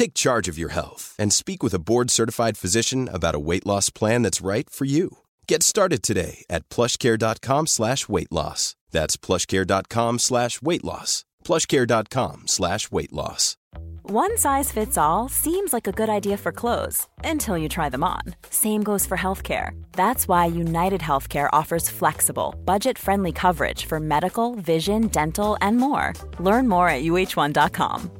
Take charge of your health and speak with a board-certified physician about a weight loss plan that's right for you. Get started today at plushcare.com slash weight loss. That's plushcare.com slash weight loss. plushcare.com slash weight loss. One size fits all seems like a good idea for clothes until you try them on. Same goes for healthcare. That's why United Healthcare offers flexible, budget friendly coverage for medical, vision, dental, and more. Learn more at uh1.com.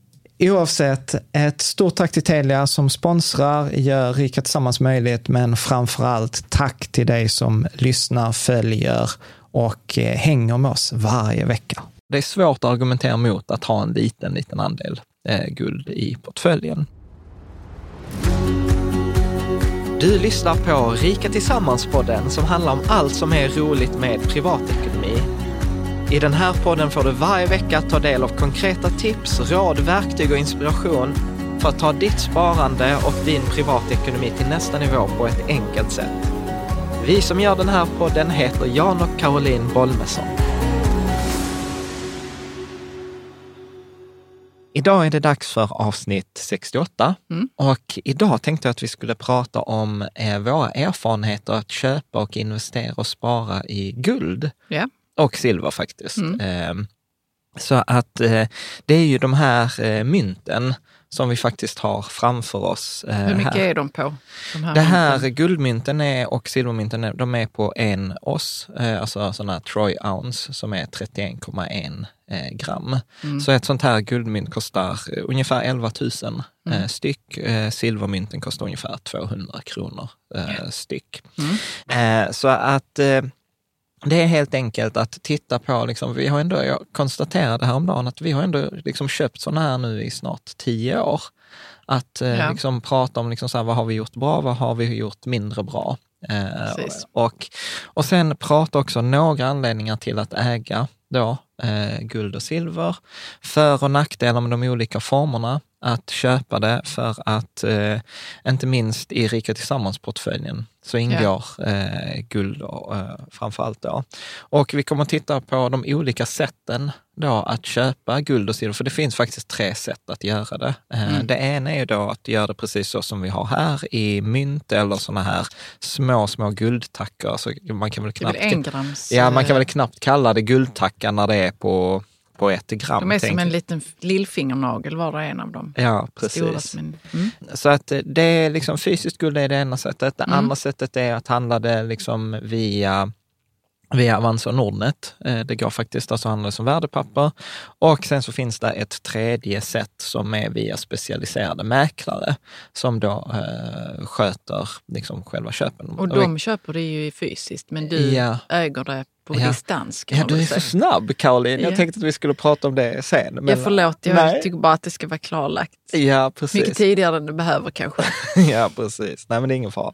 Oavsett, ett stort tack till Telia som sponsrar, gör Rika Tillsammans möjligt, men framför allt tack till dig som lyssnar, följer och eh, hänger med oss varje vecka. Det är svårt att argumentera mot att ha en liten, liten andel eh, guld i portföljen. Du lyssnar på Rika Tillsammans-podden som handlar om allt som är roligt med privatekonomi i den här podden får du varje vecka ta del av konkreta tips, råd, verktyg och inspiration för att ta ditt sparande och din privatekonomi till nästa nivå på ett enkelt sätt. Vi som gör den här podden heter Jan och Caroline Bolmesson. Idag är det dags för avsnitt 68 mm. och idag tänkte jag att vi skulle prata om eh, våra erfarenheter att köpa och investera och spara i guld. Yeah. Och silver faktiskt. Mm. Eh, så att eh, det är ju de här eh, mynten som vi faktiskt har framför oss. Eh, Hur mycket här. är de på? De här det här mynten? guldmynten är, och silvermynten, är, de är på en oss, alltså sådana Troy ounce som är 31,1 eh, gram. Mm. Så ett sånt här guldmynt kostar ungefär 11 000 mm. styck. silvermynten kostar ungefär 200 kronor styck. Mm. så att det är helt enkelt att titta på, liksom, vi har ändå, jag konstaterade häromdagen att vi har ändå liksom köpt sådana här nu i snart tio år. Att eh, ja. liksom, prata om liksom, så här, vad har vi gjort bra, vad har vi gjort mindre bra? Eh, och, och sen prata också några anledningar till att äga då, eh, guld och silver, för och nackdelar med de olika formerna att köpa det för att, eh, inte minst i Rika Tillsammans-portföljen, så ingår ja. eh, guld och, eh, framför då. Och vi kommer att titta på de olika sätten då att köpa guld och silver, för det finns faktiskt tre sätt att göra det. Eh, mm. Det ena är då att göra det precis så som vi har här i mynt eller sådana här små, små guldtackor. Så man kan väl knappt, ja, man kan väl knappt kalla det guldtackar när det är på på ett gram. De är som en liten lillfingernagel var och en av dem. Ja, precis. En, mm. Så att det är liksom fysiskt guld är det ena sättet. Det mm. andra sättet är att handla det liksom via via Avanza och Nordnet. Eh, Det går faktiskt att handla som värdepapper. Och sen så finns det ett tredje sätt som är via specialiserade mäklare som då eh, sköter liksom själva köpen. Och de köper det ju fysiskt, men du Ja. äger det på Ja. distans. Ja, du är så snabb Caroline. Jag Ja. tänkte att vi skulle prata om det sen. Men, Ja, förlåt, jag Nej. tycker bara att det ska vara klarlagt. Ja, precis. Mycket tidigare än det behöver kanske. ja, precis. Nej, men det är ingen fara.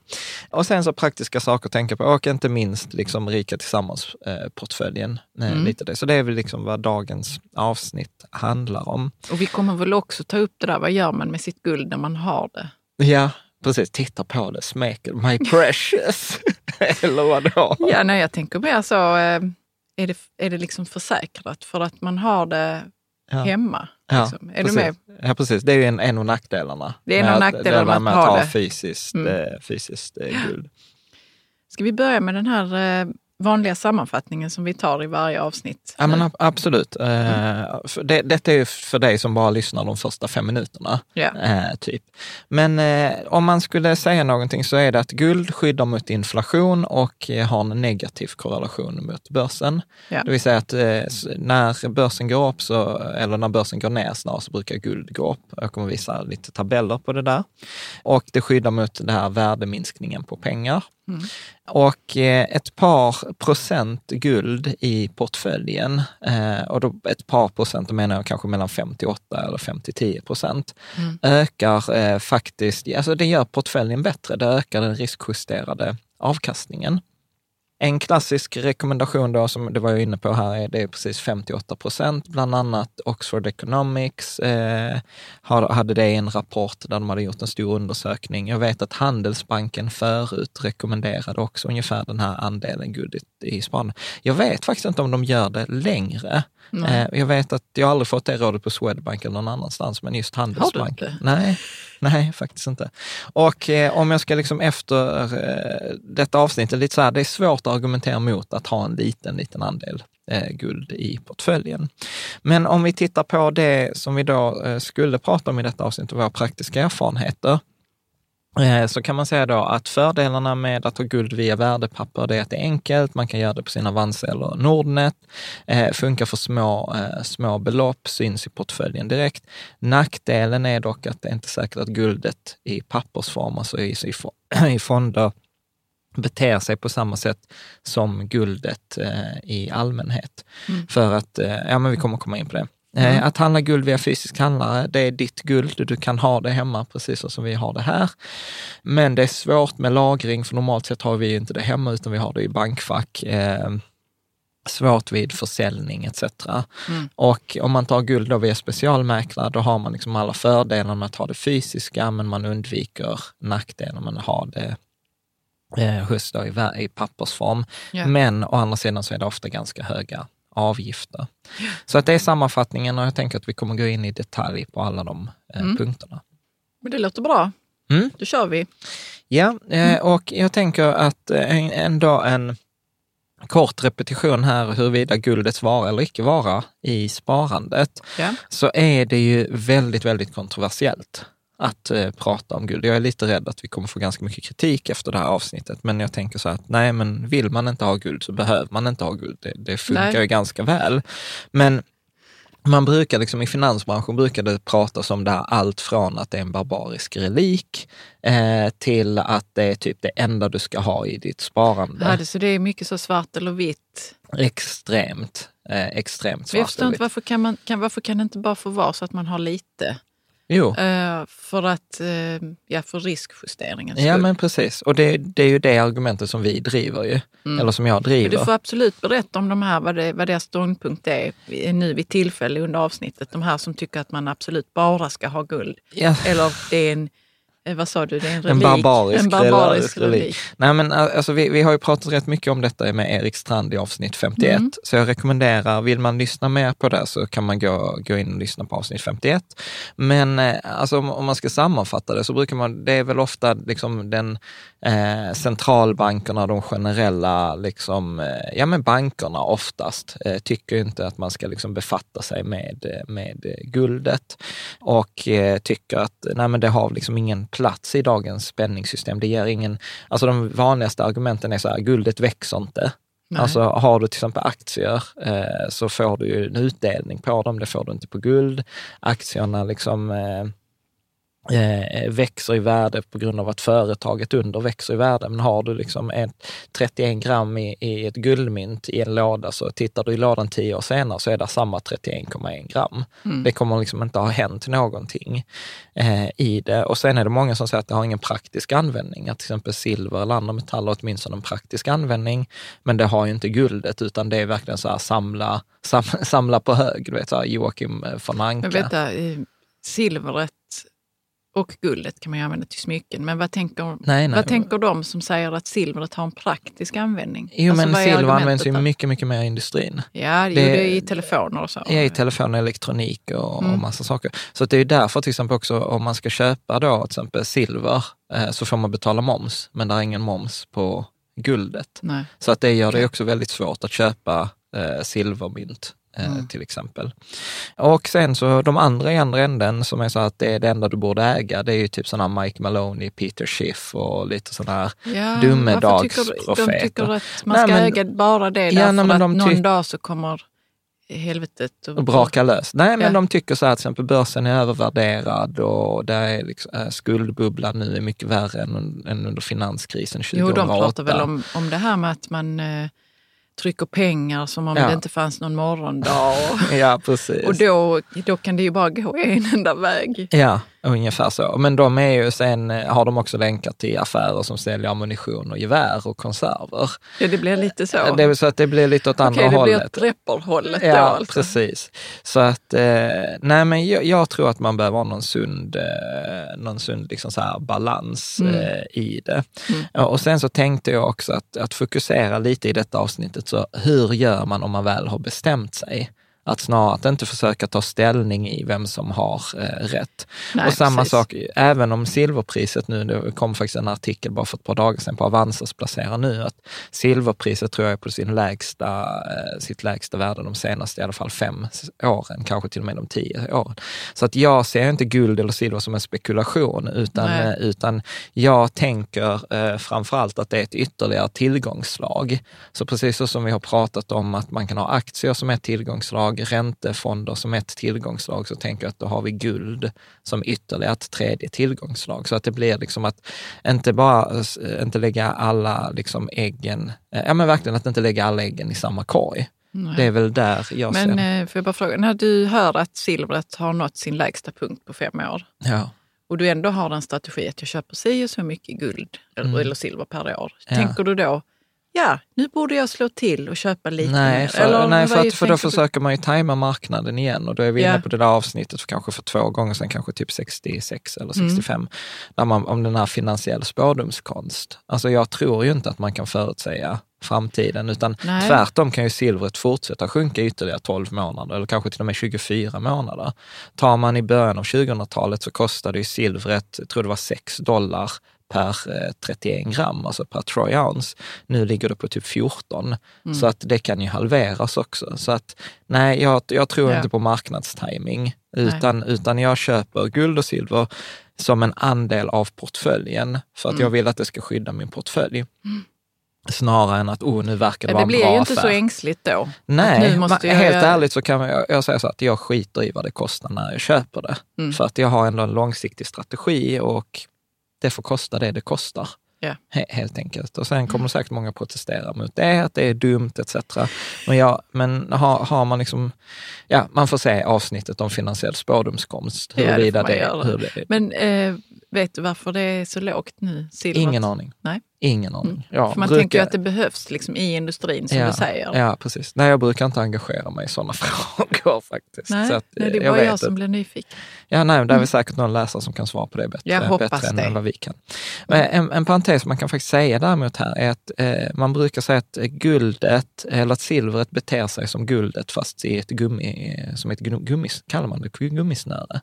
Och sen så praktiska saker att tänka på och inte minst liksom Rika Tillsammans-portföljen. Eh, Mm. lite det. Så det är väl liksom vad dagens avsnitt handlar om. Och vi kommer väl också ta upp det där, vad gör man med sitt guld när man har det? Ja, precis. Titta på det, smek My precious. Eller vadå? Ja, nej, jag tänker mer så, eh, är det, är det liksom försäkrat för att man har det Ja. hemma? Ja, Liksom. Är du precis. med? Ja, precis. Det är ju en, en av nackdelarna. Det är en av nackdelarna med att att ha det. fysiskt, Mm. eh, fysiskt eh, guld. Ska vi börja med den här vanliga sammanfattningen som vi tar i varje avsnitt? Ja, men ab- absolut. Eh, för det, detta är ju för dig som bara lyssnar de första fem minuterna. Ja. Eh, typ. Men eh, om man skulle säga någonting så är det att guld skyddar mot inflation och eh, har en negativ korrelation mot börsen. Ja. Det vill säga att eh, när börsen går upp, så, eller när börsen går ner snarare, så brukar guld gå upp. Jag kommer visa lite tabeller på det där. Och det skyddar mot den här värdeminskningen på pengar. Och eh, ett par procent guld i portföljen, eh, och då ett par procent, då menar jag kanske mellan 58 eller 5 till 10 procent, ökar eh, faktiskt, alltså det gör portföljen bättre, det ökar den riskjusterade avkastningen. En klassisk rekommendation då, som det var jag inne på här, är det är precis 58 procent. Bland annat Oxford Economics eh, har- hade det i en rapport där de hade gjort en stor undersökning. Jag vet att Handelsbanken förut rekommenderade också ungefär den här andelen guld i, sparande. Jag vet faktiskt inte om de gör det längre. Eh, jag vet att jag aldrig fått det rådet på Swedbank eller någon annanstans, men just Handelsbanken. inte? Nej, nej, faktiskt inte. Och eh, om jag ska liksom efter eh, detta avsnittet, lite så här, det är svårt att argumentera mot att ha en liten, liten andel eh, guld i portföljen. Men om vi tittar på det som vi då eh, skulle prata om i detta avsnitt, våra praktiska erfarenheter, så kan man säga då att fördelarna med att ha guld via värdepapper, det är att det är enkelt, man kan göra det på sina Avanza eller Nordnet, eh, funkar för små, eh, små belopp, syns i portföljen direkt. Nackdelen är dock att det är inte säkert att guldet i pappersform, alltså i, i, i fonder, beter sig på samma sätt som guldet eh, i allmänhet. För att, eh, ja men vi kommer komma in på det. Eh, Att handla guld via fysisk handlare, det är ditt guld. Du kan ha det hemma precis som vi har det här. Men det är svårt med lagring, för normalt sett har vi inte det hemma, utan vi har det i bankfack. Eh, svårt vid försäljning etc. Och om man tar guld då via specialmäklare, då har man liksom alla fördelar med att ha det fysiska, men man undviker nackdelen med att ha det eh, just då i, i pappersform. Ja. Men å andra sidan så är det ofta ganska höga avgifter. Så att det är sammanfattningen och jag tänker att vi kommer gå in i detalj på alla de eh, punkterna. Men det låter bra. Mm. Då kör vi. Ja, eh, och jag tänker att eh, en- ändå en kort repetition här huruvida guldets vara eller icke vara i sparandet, Ja. så är det ju väldigt, väldigt kontroversiellt att eh, prata om guld. Jag är lite rädd att vi kommer få ganska mycket kritik efter det här avsnittet, men jag tänker så här att nej, men vill man inte ha guld så behöver man inte ha guld. Det, det funkar Nej. ju ganska väl. Men man brukar liksom i finansbranschen brukar det pratas om det här allt från att det är en barbarisk relik eh, till att det är typ det enda du ska ha i ditt sparande. Ja, det, så det är mycket så svart eller vitt. Extremt, eh, extremt svart jag förstår inte varför kan, man, kan, varför kan det inte bara få vara så att man har lite? Jo. Eh, för att, eh, ja, för riskjusteringens Ja men precis, och det, det är ju det argumentet som vi driver ju, eller som jag Men driver. Du får absolut berätta om de här, vad, det, vad deras ståndpunkt är nu vid tillfälle under avsnittet. De här som tycker att man absolut bara ska ha guld. Ja. Eller det är en, vad sa du, det är en relik? En barbarisk, en barbarisk relik. relik. Nej men alltså, vi, vi har ju pratat rätt mycket om detta med Erik Strand i avsnitt 51, så jag rekommenderar, vill man lyssna mer på det så kan man gå, gå in och lyssna på avsnitt 51. Men eh, alltså, om, om man ska sammanfatta det så brukar man, det är väl ofta liksom den eh, centralbankerna, de generella liksom, eh, ja men bankerna oftast, eh, tycker inte att man ska liksom befatta sig med, eh, med eh, guldet och eh, tycker att nej, men det har liksom ingen plats i dagens spänningssystem. Det ger ingen, alltså de vanligaste argumenten är så här, guldet växer inte. Nej. Alltså har du till exempel aktier eh, så får du ju en utdelning på dem, det får du inte på guld. Aktierna liksom eh, eh, växer i värde på grund av att företaget under växer i värde. Men har du liksom ett 31 gram i, i ett guldmynt i en låda, så tittar du i lådan tio år senare så är det samma 31,1 gram. Mm. Det kommer liksom inte ha hänt någonting eh, i det. Och sen är det många som säger att det har ingen praktisk användning. Att till exempel silver eller andra metaller åtminstone en praktisk användning. Men det har ju inte guldet, utan det är verkligen så här samla, sam, samla på hög. Du vet, så här Joakim eh, von Anka. Men vänta, eh, silvret och guldet kan man ju använda till smycken. Men vad tänker, Nej, nej. vad tänker de som säger att silvret har en praktisk användning? Jo, Alltså, men silver används ju mycket, mycket mer i industrin. Ja, det, Det- det är i telefoner och så. Ja, i telefon och elektronik och, och Mm. massa saker. Så det är ju därför till exempel också om man ska köpa då till exempel silver eh, så får man betala moms, men det är ingen moms på guldet. Nej. Så att det gör det också väldigt svårt att köpa eh, silvermynt. eh, Mm. Till exempel. Och sen så de andra i andra änden som är så att det är det enda du borde äga, det är ju typ sådana Mike Maloney, Peter Schiff och lite sådana här Ja, Domedagsprofeter. De tycker att man Nej, ska men- äga bara det Ja, därför nej, men att någon tyck- dag så kommer helvetet och braka lös. Nej, men Ja. de tycker så här, till exempel börsen är övervärderad och där är liksom, äh, skuldbubblan nu är mycket värre än, än under finanskrisen 2008. Jo, de pratar väl om, om det här med att man eh, trycker pengar som om Ja. det inte fanns någon morgondag. Och, Ja, precis. och då, då kan det ju bara gå en enda väg. Ja, ungefär så. Men de är ju sen, eh, har de också länkat till affärer som säljer ammunition och gevär och konserver. Ja, det blir lite så. Det är så att det blir lite åt andra Okej, det blir hållet. åt Repper-hållet då Ja, alltså. precis. Så att, eh, nej men jag, jag tror att man behöver ha någon sund, eh, någon sund liksom så här balans Mm. eh, i det. Mm. Ja, och sen så tänkte jag också att, att fokusera lite i detta avsnittet, så hur gör man om man väl har bestämt sig? Att snarare att inte försöka ta ställning i vem som har eh, rätt. Nej, och samma precis. sak, även om silverpriset nu, det kom faktiskt en artikel bara för ett par dagar sedan på Avanzas placerar nu, att silverpriset tror jag är på sin lägsta, eh, sitt lägsta värde de senaste i alla fall fem åren, kanske till och med de tio åren. Så att jag ser inte guld eller silver som en spekulation, utan, eh, utan jag tänker eh, framförallt att det är ett ytterligare tillgångsslag. Så precis så som vi har pratat om att man kan ha aktier som ett tillgångsslag, räntefonder som ett tillgångsslag, så tänker jag att då har vi guld som ytterligare ett tredje tillgångsslag. Så att det blir liksom att inte bara eh, inte lägga alla liksom äggen, eh, ja men verkligen att inte lägga alla äggen i samma korg. Nej. Det är väl där jag Men ser. eh, får jag bara fråga, när du hör att silvret har nått sin lägsta punkt på fem år Ja. och du ändå har en strategi att jag köper si och så mycket guld eller, Mm. eller silver per år. Ja. Tänker du då, ja, nu borde jag slå till och köpa lite Nej, mer? för, Eller nej, för, att, för då försöker man ju tajma marknaden igen och då är vi Ja. inne på det där avsnittet för kanske för två gånger sedan, kanske typ 66 eller Mm. 65, där man, om den här finansiell spårdomskonst. Alltså jag tror ju inte att man kan förutsäga framtiden, utan Nej. tvärtom kan ju silvret fortsätta sjunka ytterligare 12 månader eller kanske till och med 24 månader. Tar man i början av 2000-talet så kostade ju silvret, jag tror det var 6 dollar per eh, 31 gram, alltså per troy ounce. Nu ligger det på typ 14. Mm. Så att det kan ju halveras också. Så att nej, jag, jag tror Ja. inte på marknadstiming, utan, utan jag köper guld och silver som en andel av portföljen för att Mm. jag vill att det ska skydda min portfölj. Snarare än att, oh, nu verkar det vara det en blir bra ju inte affär. så ängsligt då. Nej, men jag helt ärligt så kan jag, jag säga så att jag skiter i vad det kostar när jag köper det. Mm. För att jag har ändå en långsiktig strategi och det får kosta det det kostar. Ja. He- helt enkelt. Och sen kommer säkert många protestera mot det, att det är dumt etc. Men, ja, men har, har man liksom, ja, man får se avsnittet om finansiell spårdomskonst, Ja, det huruvida man det, göra. hur det Men eh, vet du varför det är så lågt nu? Silvret? Ingen aning. Nej. Ingen aning. Jag För man brukar- tänker ju att det behövs liksom i industrin som ja, du säger. Ja, precis. Nej, jag brukar inte engagera mig i sådana frågor faktiskt. Nej, Så att, nej, det är jag bara jag, vet som blir nyfiken. Ja, nej, det är väl säkert någon läsare som kan svara på det bättre, Jag bättre än, det. än vad vi kan. Men en, en parentes man kan faktiskt säga däremot här är att eh, man brukar säga att guldet, eller att silvret beter sig som guldet fast i ett gummi, som ett gum- gummis, kallar man det gummisnöre?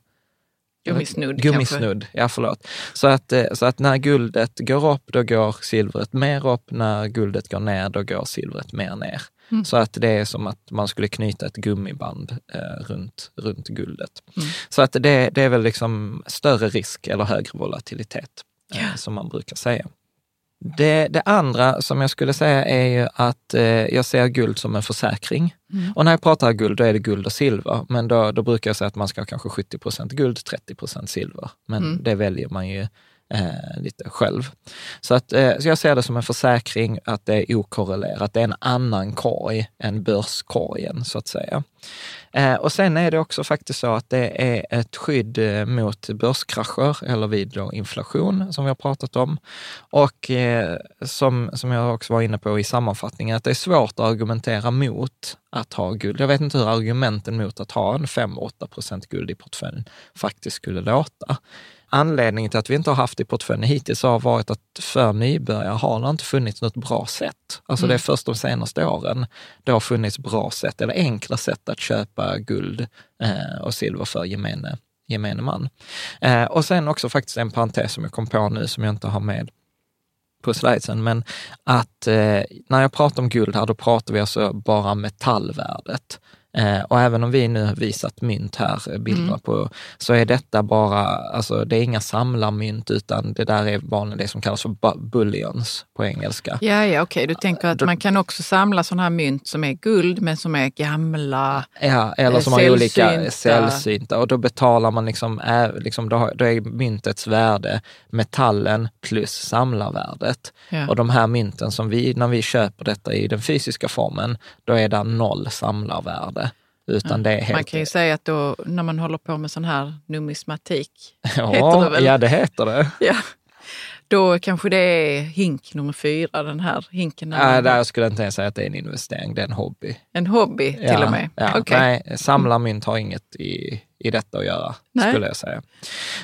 Gummisnudd kanske. Gummisnudd, ja förlåt. Så att, eh, så att när guldet går upp, då går silvret mer upp. När guldet går ner, då går silvret mer ner. Mm. Så att det är som att man skulle knyta ett gummiband eh, runt, runt guldet. Mm. Så att det, det är väl liksom större risk eller högre volatilitet, eh, Ja. som man brukar säga. Det, det, andra som jag skulle säga är ju att eh, jag ser guld som en försäkring. Mm. Och när jag pratar guld, då är det guld och silver. Men då, då brukar jag säga att man ska ha kanske 70 procent guld, 30 procent silver. Men mm. det väljer man ju eh, lite själv. Så, att, eh, så jag ser det som en försäkring att det är okorrelerat. Det är en annan korg än börskorgen så att säga. Eh, och sen är det också faktiskt så att det är ett skydd eh, mot börskrascher eller vid inflation som vi har pratat om. Och eh, som, som jag också var inne på i sammanfattningen, att det är svårt att argumentera mot att ha guld. Jag vet inte hur argumenten mot att ha en 5-8 procent guld i portföljen faktiskt skulle låta. Anledningen till att vi inte har haft det i portföljen hittills har varit att för nybörjare har det inte funnits något bra sätt. Alltså mm. det är först de senaste åren det har funnits bra sätt eller enkla sätt att köpa guld eh, och silver för gemene, gemene man. Eh, och sen också faktiskt en parentes som jag kom på nu som jag inte har med på slidesen, men att eh, när jag pratar om guld här, då pratar vi alltså bara metallvärdet. Eh, och även om vi nu har visat mynt här, eh, bilder mm. på, så är detta bara, alltså det är inga samlarmynt utan det där är vanligt det som kallas för bullions på engelska. Ja, ja okej, okay. du tänker att man kan också samla sådana här mynt som är guld men som är gamla, Ja, eller som har olika sällsynta och då betalar man liksom, är, liksom då, då är myntets värde metallen plus samlarvärdet. Ja. Och de här mynten som vi, när vi köper detta i den fysiska formen, då är det noll samlarvärde. Utan det är helt... Man kan ju säga att då, när man håller på med sån här numismatik, ja, heter det väl? Ja, det heter det. Ja. Då kanske det är hink nummer fyra, den här hinken. Ja, där skulle jag inte ens säga att det är en investering, det är en hobby. En hobby till ja, och med? Ja, okay. Nej, samlarmynt har inget i, i detta att göra, Nej. skulle jag säga.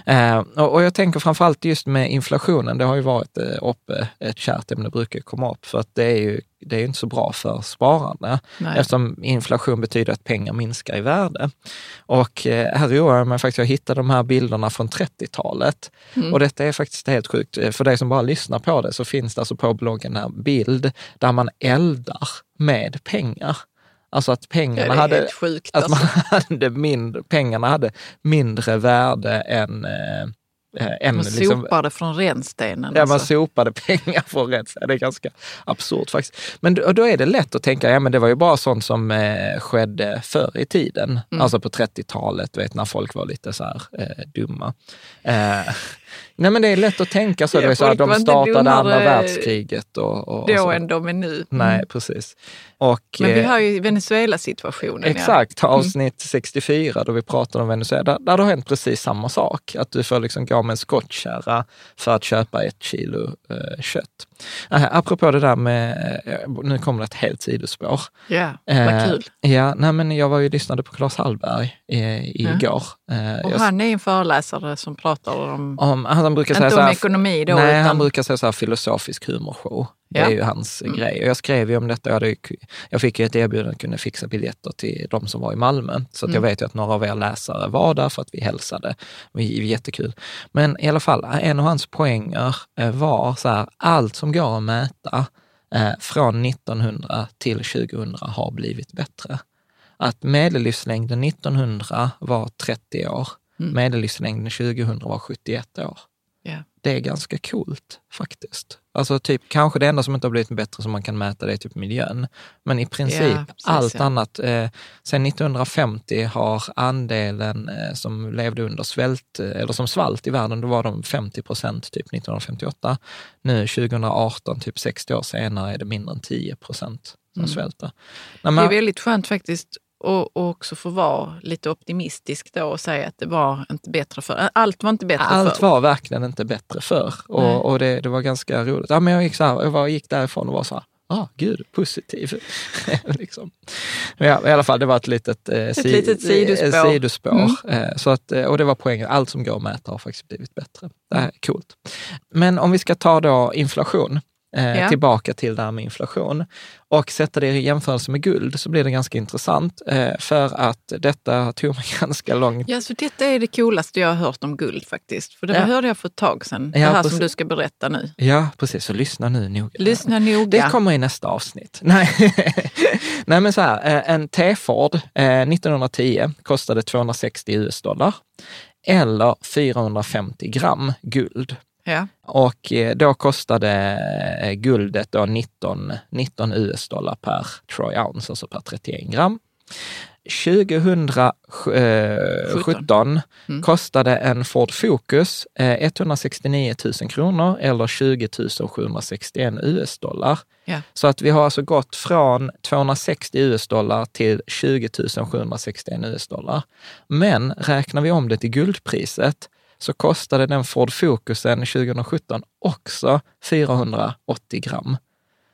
Eh, och, och, jag tänker framförallt just med inflationen, det har ju varit eh, uppe ett kärt ämne, brukar komma upp, för att det är ju det är inte så bra för sparande Nej. eftersom inflation betyder att pengar minskar i värde. Och eh, här roar jag mig faktiskt, jag hittade de här bilderna från 30-talet mm. och detta är faktiskt helt sjukt. För dig som bara lyssnar på det så finns det alltså på bloggen en bild där man eldar med pengar. Alltså att pengarna, hade, sjukt, att man alltså. hade mindre, pengarna hade mindre värde än eh, Eh, man liksom, sopade från rännstenen. Ja, alltså. man sopade pengar från rännstenen. Det är ganska absurt faktiskt. Men då, då är det lätt att tänka, ja men det var ju bara sånt som eh, skedde förr i tiden. Mm. Alltså på 30-talet, vet när folk var lite så här eh, dumma. Eh, Nej men det är lätt att tänka så. Ja, det så att de startade andra världskriget. Och, och, då så. än de är nu. Mm. Nej, precis. Och, men vi har ju Venezuela-situationen. Exakt, ja. Mm. avsnitt 64 då vi pratade om Venezuela. Där, där det har hänt precis samma sak. Att du får liksom gå med en skottkärra för att köpa ett kilo eh, kött. Äh, apropå det där med, eh, nu kommer det ett helt sidospår. Ja, vad eh, kul. Ja, nej, men jag var ju lyssnade på Claes Hallberg i, igår. Eh, och han är en föreläsare som pratar om, om han brukar inte säga om här, ekonomi då? Nej, utan... han brukar säga så här filosofisk humorshow. Det ja. är ju hans mm. grej. Och jag skrev ju om detta. Jag, hade, jag fick ju ett erbjudande att kunna fixa biljetter till de som var i Malmö. Så mm. jag vet ju att några av er läsare var där för att vi hälsade. Det var jättekul. Men i alla fall, en av hans poänger eh, var så här, allt som går att mäta eh, från 1900 till 2000 har blivit bättre. Att medellivslängden 1900 var 30 år. Mm. Medellivslängden 2000 var 71 år. Yeah. Det är ganska coolt faktiskt. Alltså typ, kanske det enda som inte har blivit bättre som man kan mäta det är typ miljön. Men i princip yeah, precis, allt ja. annat. Eh, sen 1950 har andelen eh, som levde under svält, eh, eller som svalt i världen, då var de 50 procent typ 1958. Nu 2018, typ 60 år senare, är det mindre än 10 procent som mm. svälter. Man, det är väldigt skönt faktiskt och, och också få vara lite optimistisk då och säga att det var inte bättre för Allt var inte bättre Allt för. Allt var verkligen inte bättre för och, och det, det, var ganska roligt. Ja, men jag, gick så här, jag var, gick därifrån och var så här, ah, gud, positiv. liksom. ja, I alla fall, det var ett litet, eh, ett si litet sidospår. Eh, sidospår. Mm. Eh, så att, eh, och det var poängen, allt som går att mäta har faktiskt blivit bättre. Det här är coolt. Men om vi ska ta då inflation, eh, ja. tillbaka till det här med inflation och sätta det i jämförelse med guld så blir det ganska intressant eh, för att detta tog mig ganska långt. Ja, så detta är det coolaste jag har hört om guld faktiskt. För det ja. hörde jag för ett tag sedan, det här precis. som du ska berätta nu. Ja, precis. Så lyssna nu noga. Lyssna noga. Det kommer i nästa avsnitt. Nej, Nej men så här, eh, en T-Ford eh, 1910 kostade 260 US-dollar eller 450 gram guld. Ja. Och eh, då kostade eh, guldet då 19, 19 US-dollar per troy ounce, alltså per 31 gram. 2017 Mm. kostade en Ford Focus eh, 169 000 kronor eller 20 761 US-dollar. Ja. Så att vi har alltså gått från 260 US-dollar till 20 761 US-dollar. Men räknar vi om det till guldpriset så kostade den Ford Focusen 2017 också 480 gram.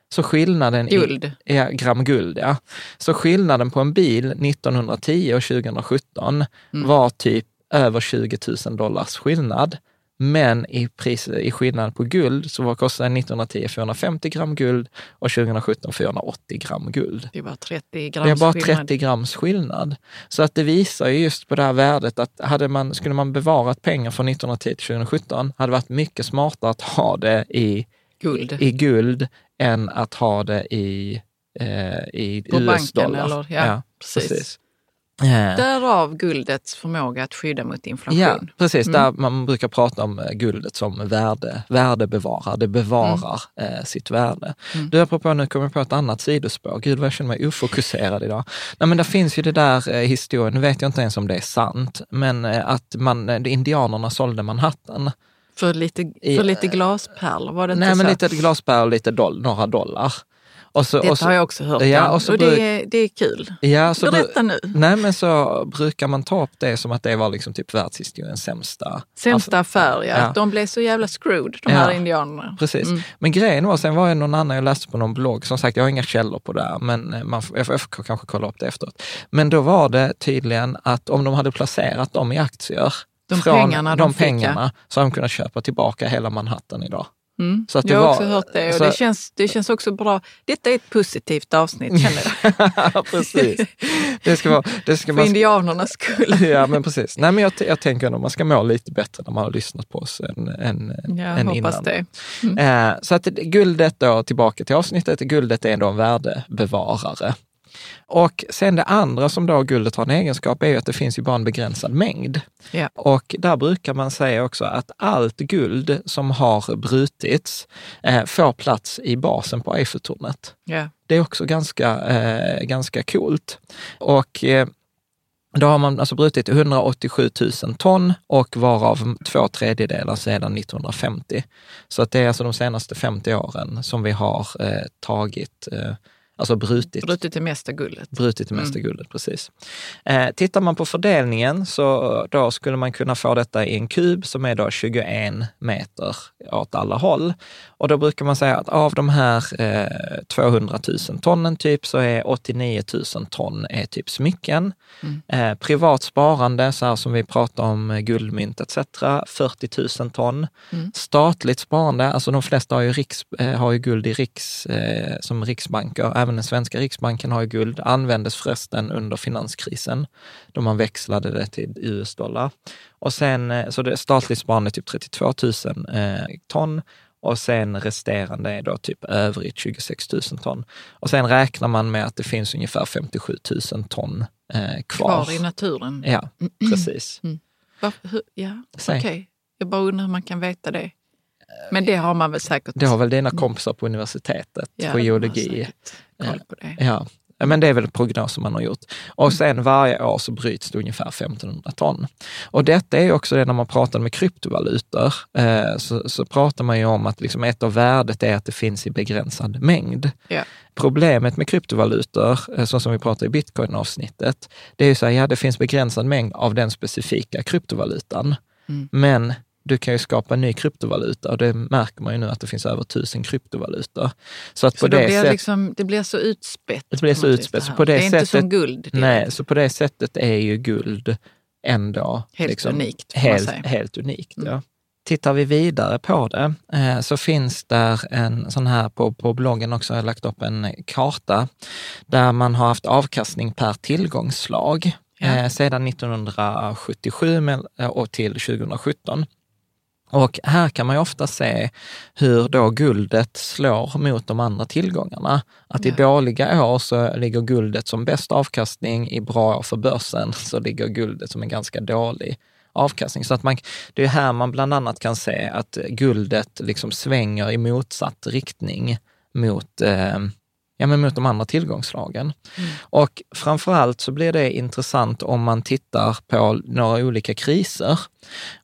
Så skillnaden Guld. I, ja, gram guld, ja. Så skillnaden på en bil 1910 och 2017 Mm. var typ över 20 000 dollars skillnad. Men i, pris, i skillnad på guld så var kostnaden 1910 450 gram guld och 2017 480 gram guld. Det är bara 30 grams Det är bara skillnad. 30 grams skillnad. Så att det visar ju just på det här värdet att hade man, skulle man bevarat pengar från 1910 till 2017 hade det varit mycket smartare att ha det i, Guld. i guld än att ha det i, eh, i På banken US-dollar. eller- ja, precis. Eh, Därav guldets förmåga att skydda mot inflation. Ja, precis. Mm. Där man brukar prata om eh, guldet som värde, värdebevarare. Det bevarar eh, sitt värde. Mm. Du, apropå, nu kommer jag på ett annat sidospår. Gud vad jag känner mig ofokuserad idag. Nej, men det finns ju det där eh, historien, nu vet jag inte ens om det är sant, men eh, att man, eh, indianerna sålde Manhattan. För lite, för lite glaspärlor, var det inte Nej, men så? lite glasbär och lite doll, några dollar. Så, Detta så, har jag också hört. Ja, och och det, är, det är kul. ja, så, Berätta nu. Nej, men så brukar man ta upp det som att det var liksom typ världshistoriens sämsta. Sämsta alltså- affär, ja. ja. De blev så jävla screwed, de Ja. här indianerna. Precis. Mm. Men grejen var, sen var det någon annan jag läste på någon blogg, som sagt jag har inga källor på det här, men eh, man, jag får jag får kanske kolla upp det efteråt. Men då var det tydligen att om de hade placerat dem i aktier, De från pengarna de de fick, ja. pengarna, så hade de kunnat köpa tillbaka hela Manhattan idag. Mm. Så att jag har också hört det och det, känns, det känns också bra. Detta är ett positivt avsnitt känner jag. precis. Det ska vara... Det ska För man, indianernas skull. ja, men precis. Nej, men jag, jag tänker att man ska må lite bättre när man har lyssnat på oss än, än, Jag än innan. det. Eh, så att guldet då, tillbaka till avsnittet, guldet är då en värdebevarare. Och sen det andra som då guldet har en egenskap är ju att det finns ju bara en begränsad mängd. Ja. Och där brukar man säga också att allt guld som har brutits eh, får plats i basen på Eiffeltornet. Ja. Det är också ganska, eh, ganska coolt. Och eh, då har man alltså brutit 187 000 ton och varav två tredjedelar sedan 1950. Så att det är alltså de senaste 50 åren som vi har eh, tagit, eh, alltså brutit Brutit det mesta guldet. brutit det mesta guldet, precis. Eh, tittar man på fördelningen så då skulle man kunna få detta i en kub som är då 21 meter åt alla håll. Och då brukar man säga att av de här eh, 200 000 tonnen typ så är 89 000 ton är typ smycken. Eh, privat sparande, så här som vi pratar om eh, guldmynt etc. 40 000 ton. Statligt sparande, alltså de flesta har ju, riks, eh, har ju guld i riks, eh, som riksbanker. Även den svenska riksbanken har ju guld. Användes förresten under finanskrisen då man växlade det till US-dollar. Och sen, eh, så det är statligt sparande typ 32 000 eh, ton och sen resterande är då typ övrigt 26 000 ton. Och sen räknar man med att det finns ungefär 57 000 ton eh, kvar. Kvar i naturen. Ja, precis. Hur, ja, okej. Jag bara undrar hur man kan veta det. Men det har man väl säkert. Det har väl dina kompisar på universitetet Ja, på geologi. koll på det. Ja, men det är väl prognoser man har gjort. Och sen varje år så bryts det ungefär 1500 ton. Och detta är också det när man pratar med kryptovalutor, eh, så, så pratar man ju om att liksom ett av värdet är att det finns i begränsad mängd. Ja. Problemet med kryptovalutor, eh, så som vi pratade i bitcoin-avsnittet, det är ju så här, ja det finns begränsad mängd av den specifika kryptovalutan. Mm. Men du kan ju skapa en ny kryptovaluta och det märker man ju nu att det finns över tusen kryptovalutor. Så att Så på det blir sättet... liksom, det blir så utspätt. Det blir så utspätt. Så på det är inte sättet- som guld. Nej, så på det sättet är ju guld ändå Helt unikt, får man Helt, helt unikt. Mm. Ja. Tittar vi vidare på det eh, så finns där en sån här, på, på bloggen också har jag lagt upp en karta där man har haft avkastning per tillgångsslag Ja. eh, sedan 1977 med, och till 2017. Och här kan man ju ofta se hur då guldet slår mot de andra tillgångarna. Att i dåliga år så ligger guldet som bäst avkastning, i bra år för börsen så ligger guldet som en ganska dålig avkastning. Så att man, det är här man bland annat kan se att guldet liksom svänger i motsatt riktning mot eh, ja, men mot de andra tillgångslagen. Mm. Och framförallt så blir det intressant om man tittar på några olika kriser.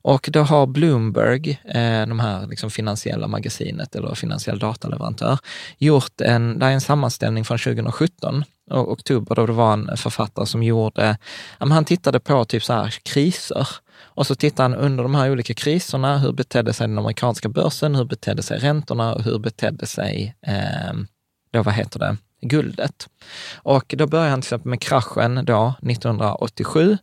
Och då har Bloomberg, eh, de här liksom finansiella magasinet eller finansiell dataleverantör, gjort en, det är en sammanställning från 2017, och oktober, då det var en författare som gjorde, ja, han tittade på typ så här kriser. Och så tittade han under de här olika kriserna, hur betedde sig den amerikanska börsen, hur betedde sig räntorna och hur betedde sig eh, då, vad heter det, guldet. Och då började han till exempel med kraschen då 1987,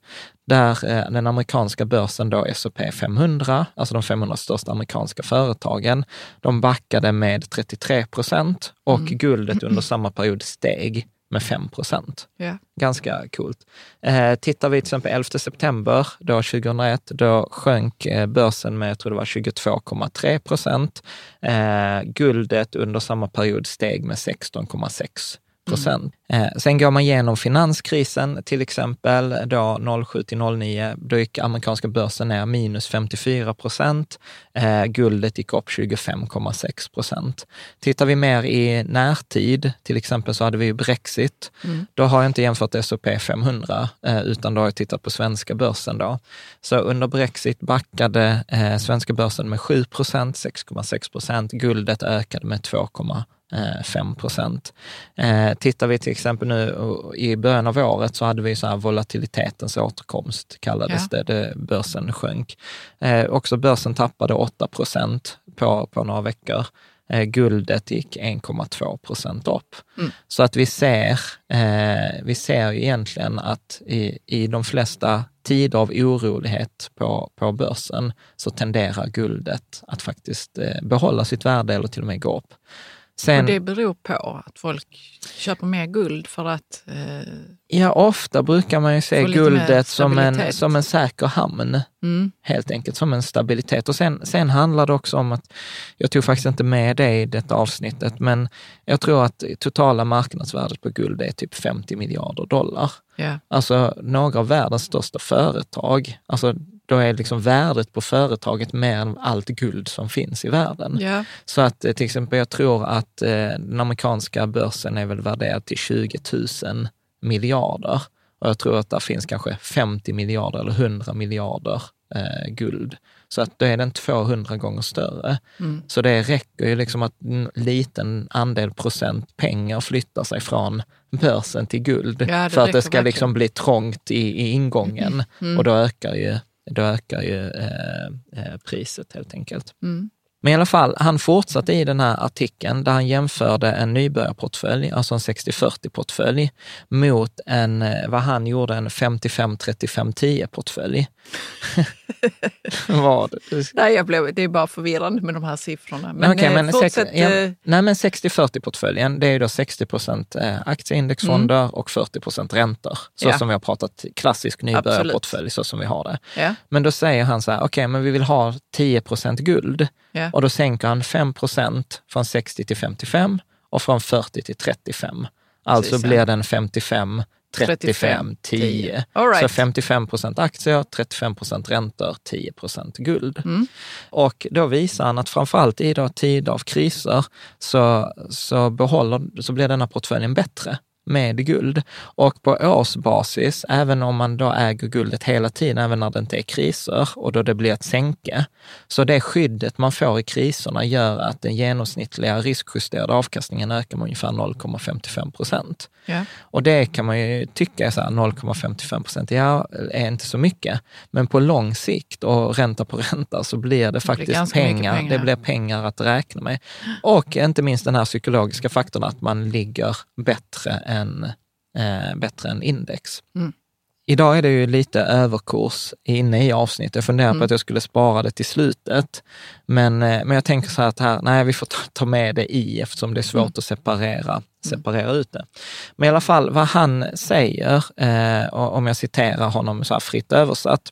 där eh, den amerikanska börsen då S&P 500, alltså de 500 största amerikanska företagen, de backade med 33 procent och mm. guldet under samma period steg med 5 procent. Yeah. Ganska coolt. Eh, tittar vi till exempel 11 september då 2001, då sjönk eh, börsen med, jag tror det var 22,3 procent. Eh, guldet under samma period steg med 16,6 procent. Mm. Eh, sen går man igenom finanskrisen till exempel, då 07 till 09, då gick amerikanska börsen ner minus 54 procent. Eh, guldet gick upp 25,6 procent. Tittar vi mer i närtid, till exempel så hade vi Brexit. Mm. Då har jag inte jämfört S&P 500, eh, utan då har jag tittat på svenska börsen då. Så under Brexit backade eh, svenska börsen med 7 procent, 6,6 procent. Guldet ökade med 2, 5 eh, procent. Eh, tittar vi till exempel nu i början av året så hade vi så här volatilitetens återkomst, kallades ja. det, det, börsen sjönk. Eh, också börsen tappade 8 procent på, på några veckor. guldet gick 1,2 procent upp. Mm. Så att vi ser, eh, vi ser egentligen att i, i de flesta tider av orolighet på, på börsen så tenderar guldet att faktiskt eh, behålla sitt värde eller till och med gå upp. Sen, och det beror på att folk köper mer guld för att... Eh, ja, ofta brukar man ju se guldet som en, som en säker hamn. Mm. Helt enkelt, som en stabilitet. Och sen, sen handlar det också om att, jag tog faktiskt inte med det i detta avsnittet, men jag tror att totala marknadsvärdet på guld är typ 50 miljarder dollar. Yeah. Alltså några av världens största företag, alltså då är liksom värdet på företaget mer än allt guld som finns i världen. Yeah. Så att eh, till exempel, jag tror att eh, den amerikanska börsen är väl värderad till 20 000 miljarder. Och jag tror att det finns kanske 50 miljarder eller 100 miljarder eh, guld. Så att då är den 200 gånger större. Mm. Så det räcker ju liksom att en liten andel procent pengar flyttar sig från börsen till guld ja, för att det ska liksom bli trångt i, i ingången. Mm. Och då ökar ju då ökar ju eh, eh, priset helt enkelt. Mm. Men i alla fall, han fortsatte i den här artikeln där han jämförde en nybörjarportfölj, alltså en 60-40-portfölj, mot en, eh, vad han gjorde, en 55-35-10-portfölj. vad? Nej, jag blev, det är bara förvirrande med de här siffrorna. Men, okay, men, fortsätt, ja, nej, men 60-40-portföljen, det är ju då 60 procent aktieindexfonder mm. och 40 procent räntor. Så ja. som vi har pratat, klassisk nybörjarportfölj, så som vi har det. Ja. Men då säger han så här, okej, okay, men vi vill ha 10 procent guld. Och då sänker han 5 procent från 60 till 55 och från 40 till 35. Alltså Precis, blir den 55 35, 10. Right. Så 55 procent aktier, 35 procent räntor, 10 procent guld. Mm. Och då visar han att framförallt i då tider av kriser så, så, behåller, så blir denna portföljen bättre med guld. Och på årsbasis, även om man då äger guldet hela tiden, även när det inte är kriser och då det blir ett sänke, så det skyddet man får i kriserna gör att den genomsnittliga riskjusterade avkastningen ökar med ungefär 0,55 procent. Yeah. Och det kan man ju tycka är 0,55 procent, ja, är inte så mycket. Men på lång sikt och ränta på ränta så blir det faktiskt det pengar, pengar, det blir pengar att räkna med. Och inte minst den här psykologiska faktorn att man ligger bättre än, eh, bättre än index. Mm. Idag är det ju lite överkurs inne i avsnittet. Jag funderar mm. på att jag skulle spara det till slutet. Men, eh, men jag tänker så här att här, nej, vi får ta, ta med det i eftersom det är svårt mm. att separera, mm. separera ut det. Men i alla fall vad han säger, eh, om jag citerar honom så fritt översatt,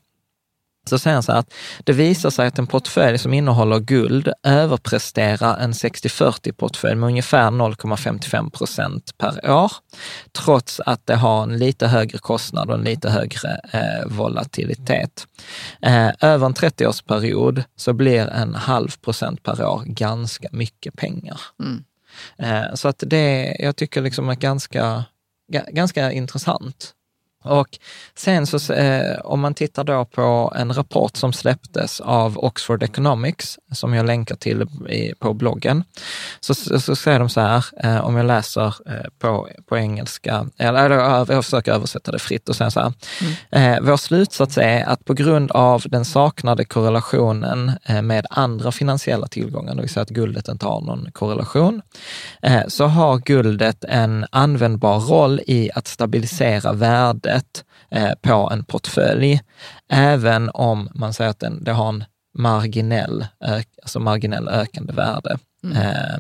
så säger han så här att det visar sig att en portfölj som innehåller guld överpresterar en 60-40-portfölj med ungefär 0,55 procent per år, trots att det har en lite högre kostnad och en lite högre eh, volatilitet. Eh, över en 30-årsperiod så blir en halv procent per år ganska mycket pengar. Mm. Eh, så att det, jag tycker liksom är ganska, ganska intressant. Och sen så, eh, om man tittar då på en rapport som släpptes av Oxford Economics, som jag länkar till i, på bloggen, så, så, så säger de så här, eh, om jag läser eh, på, på engelska, eller, eller jag försöker översätta det fritt och säga så här. Mm. Eh, vår slutsats är att på grund av den saknade korrelationen eh, med andra finansiella tillgångar, det vill säga att guldet inte har någon korrelation, eh, så har guldet en användbar roll i att stabilisera värdet värdet eh, på en portfölj, även om man säger att den, det har en marginell, alltså marginell ökande värde. Mm. Eh,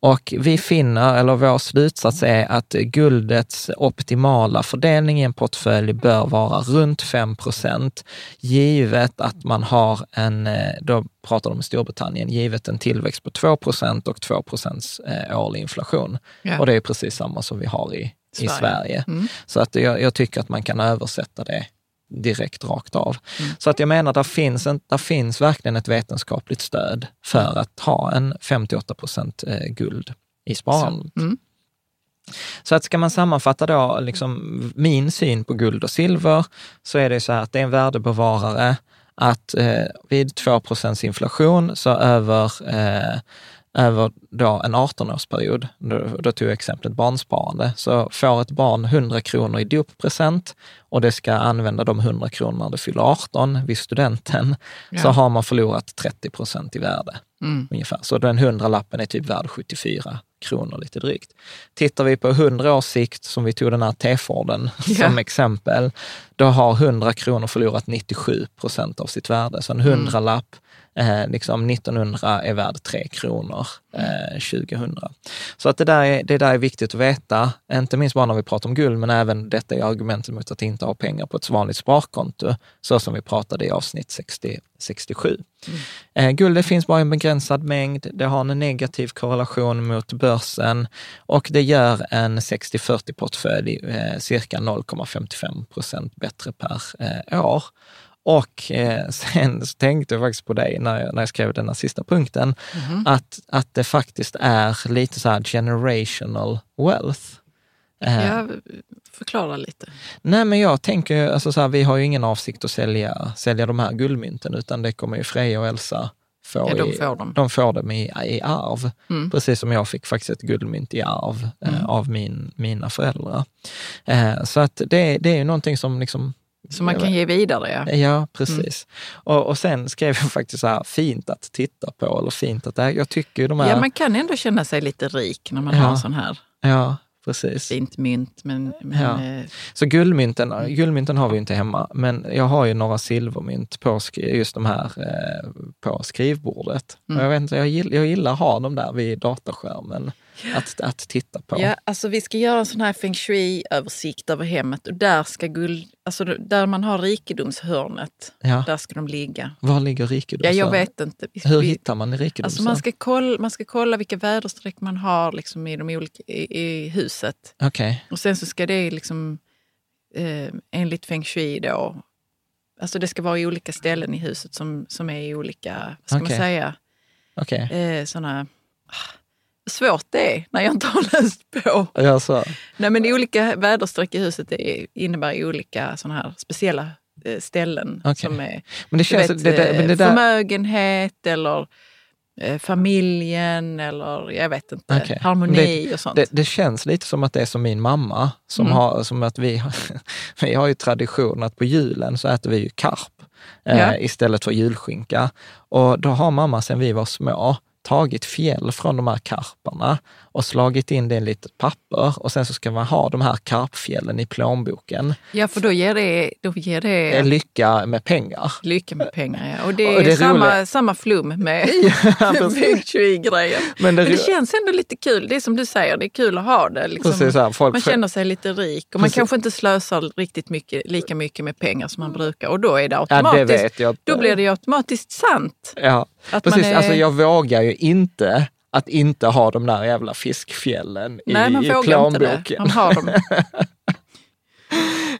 och vi finner, eller vår slutsats är att guldets optimala fördelning i en portfölj bör vara runt 5 procent, givet att man har en, eh, då pratar de om Storbritannien, givet en tillväxt på 2 procent och 2 procents årlig inflation. Ja. Och det är precis samma som vi har i, Sverige. i Sverige. Mm. Så att jag, jag, tycker att man kan översätta det direkt rakt av. Mm. Så att jag menar, där finns, en, där finns verkligen ett vetenskapligt stöd för mm. att ha en 58 procent eh, guld i sparandet. Så, mm. så att ska man sammanfatta då liksom min syn på guld och silver, så är det så här att det är en värdebevarare, att eh, vid 2% inflation så över eh, över då en 18-årsperiod, då, då tog jag exemplet barnsparande, så får ett barn 100 kronor i doppresent och det ska använda de 100 kronorna när det fyller 18 vid studenten, ja. så har man förlorat 30 procent i värde. Mm. Ungefär. Så den 100-lappen är typ värd 74 kronor lite drygt. Tittar vi på 100 års sikt, som vi tog den här T-Forden ja. som exempel, då har 100 kronor förlorat 97 procent av sitt värde. Så en 100-lapp Eh, liksom 1900 är värd 3 kronor eh, 2000. Så att det där, är, det där är viktigt att veta, inte minst bara när vi pratar om guld, men även detta är argumentet mot att inte ha pengar på ett vanligt sparkonto, så som vi pratade i avsnitt 60, 67. Mm. Eh, guldet finns bara i en begränsad mängd, det har en negativ korrelation mot börsen och det gör en 60-40 portfölj eh, cirka 0,55 procent bättre per eh, år. Och eh, sen tänkte jag faktiskt på dig när jag, när jag skrev den här sista punkten, mm. att, att det faktiskt är lite så här generational wealth. Eh, ja, förklara lite. Nej, men jag tänker, alltså så här, vi har ju ingen avsikt att sälja, sälja de här guldmynten, utan det kommer ju Freja och Elsa få. Ja, de får dem. De får dem i, i arv. Mm. Precis som jag fick faktiskt ett guldmynt i arv eh, mm. eh, av min, mina föräldrar. Eh, så att det, det är ju någonting som liksom som man kan ge vidare, ja. Ja, precis. Mm. Och, och sen skrev jag faktiskt så här, fint att titta på, eller fint att Jag tycker de här... Ja, man kan ändå känna sig lite rik när man ja. har sån här. Ja, precis. Fint mynt. Men, men ja. Eh, så guldmynten, guldmynten har vi inte hemma, men jag har ju några silvermynt på just de här eh, på skrivbordet. Mm. Jag, vet inte, jag, gillar, jag gillar att ha dem där vid dataskärmen att, att titta på. Ja, alltså vi ska göra en sån här feng shui-översikt över hemmet och där ska guld, alltså där man har rikedomshörnet, ja. där ska de ligga. Var ligger rikedomshörnet? Ja, jag vet inte. Vi, Hur hittar man rikedomshörnet? Alltså man, ska kolla, man ska kolla vilka väderstreck man har liksom i, de olika, i, i huset. Okay. Och sen så ska det liksom, eh, enligt feng shui då, alltså det ska vara i olika ställen i huset som, som är i olika, vad ska okay. man säga, okay. eh, såna svårt det är när jag inte har läst på. Jaså. Nej, men olika väderstreck i huset det innebär olika sådana här speciella eh, ställen. Okay. Som är men det känns, vet, det, det, det där... förmögenhet eller eh, familjen eller jag vet inte, okay. harmoni och sånt. Det, det, känns lite som att det är som min mamma, som mm. har, som att vi, vi har ju tradition att på julen så äter vi ju karp eh, ja. istället för julskinka. Och då har mamma sedan vi var små tagit fjäll från de här karparna och slagit in det i ett litet papper och sen så ska man ha de här karpfjällen i plånboken. Ja, för då ger det, då ger det Lycka med pengar. lycka med pengar. Ja. Och det är, Och det är samma, samma flum med feng shui-grejer. Men Men det det, ro- känns ändå lite kul. Det är som du säger, det är kul att ha det. Liksom. Precis, här, folk man känner sig lite rik och man Precis. kanske inte slösar riktigt mycket, lika mycket med pengar som man brukar. Och då är det Ja, automatiskt, det vet jag då blir det automatiskt sant. Ja, Att precis. är- Alltså jag vågar ju inte att inte ha de där jävla fiskfjällen Nej, i, man i vågar inte det. plånboken. Man har dem.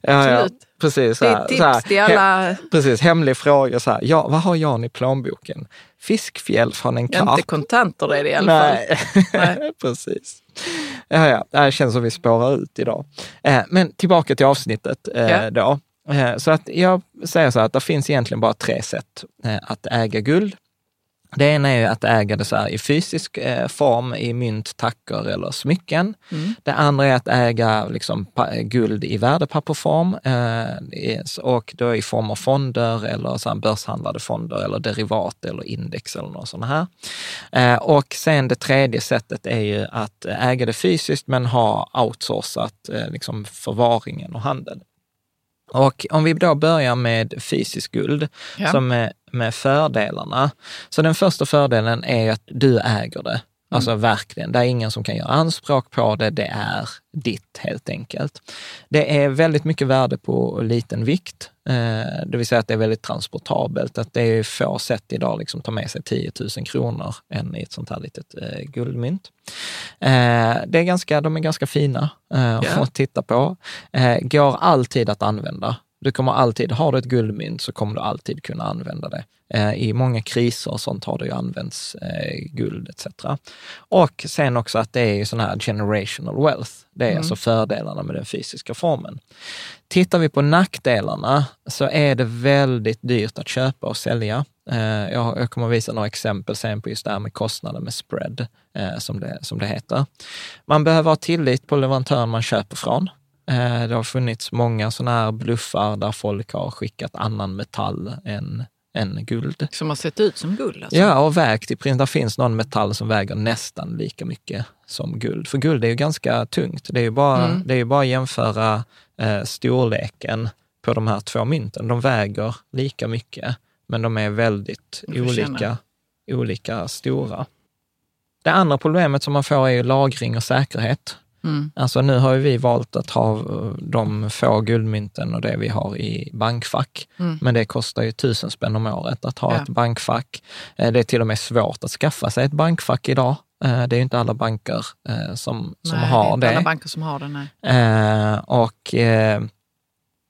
ja, ja, precis. Så Det är ett så här, tips till alla, he- Precis, hemlig fråga. Så här, ja, vad har Jan i plånboken? Fiskfjäll från en karp? inte kontanter är det i alla fall. Nej, Nej. precis. Ja, ja, det känns som vi spårar ut idag. Eh, men tillbaka till avsnittet eh, Ja. då. Eh, så att jag säger så här att det finns egentligen bara tre sätt att äga guld. Det ena är att äga det så i fysisk eh, form, i mynt, tackor eller smycken. Mm. Det andra är att äga liksom, guld i värdepappersform eh, och då i form av fonder eller så här börshandlade fonder eller derivat eller index eller något sånt här. Eh, och sen det tredje sättet är ju att äga det fysiskt men ha outsourcat eh, liksom förvaringen och handeln. Och om vi då börjar med fysisk guld, Ja. som med, fördelarna. Så den första fördelen är att du äger det. Alltså verkligen, det är ingen som kan göra anspråk på det, det är ditt helt enkelt. Det är väldigt mycket värde på liten vikt, eh, det vill säga att det är väldigt transportabelt. Att det är få sätt idag liksom ta med sig 10 000 kronor än i ett sånt här litet eh, guldmynt. Eh, det är ganska, de är ganska fina eh, Ja. att titta på. Går alltid att använda. Du kommer alltid, har du ett guldmynt så kommer du alltid kunna använda det. Eh, I många kriser och sånt har det ju använts eh, guld etc. Och sen också att det är ju sån här generational wealth. Det är alltså fördelarna med den fysiska formen. Tittar vi på nackdelarna så är det väldigt dyrt att köpa och sälja. Eh, Jag, kommer att visa några exempel sen på just det här med kostnader med spread, som det, som det heter. Man behöver ha tillit på leverantören man köper från. Eh, Det har funnits många sådana här bluffar där folk har skickat annan metall än, än guld. Som har sett ut som guld. Alltså. Ja, och vägt i princip. Det finns någon metall som väger nästan lika mycket som guld. För guld är ju ganska tungt. Det är ju bara, Mm. det är ju bara att jämföra eh, storleken på de här två mynten. De väger lika mycket, men de är väldigt olika, olika stora. Det andra problemet som man får är lagring och säkerhet. Mm. Alltså nu har vi valt att ha eh, de få guldmynten och det vi har i bankfack. Mm. Men det kostar ju tusen spänn om året att ha Ja. ett bankfack. Eh, Det är till och med svårt att skaffa sig ett bankfack idag. Eh, Det är ju inte alla banker som, som Nej, har det. är inte det. alla banker som har det. Nej. Och,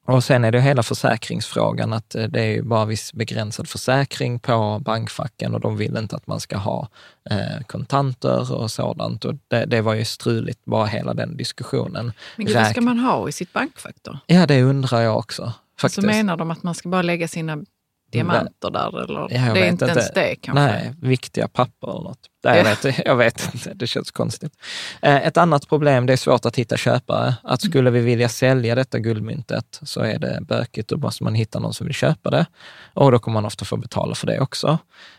och sen är det hela försäkringsfrågan, att eh, det är ju bara viss begränsad försäkring på bankfacken och de vill inte att man ska ha eh, kontanter och sådant. Och det, det var ju struligt, bara hela den diskussionen. Men gud, vad ska man ha i sitt bankfack då? Ja, det undrar jag också. Faktiskt. Så menar de att man ska bara lägga sina diamanter där? Eller? jag det är inte inte. ens det kanske? Nej, viktiga papper eller något. Nej, jag, Ja. vet, jag vet inte, det känns konstigt. Eh, Ett annat problem, det är svårt att hitta köpare. Att skulle vi vilja sälja detta guldmyntet så är det bökigt, då måste man hitta någon som vill köpa det. Och då kommer man ofta få betala för det också.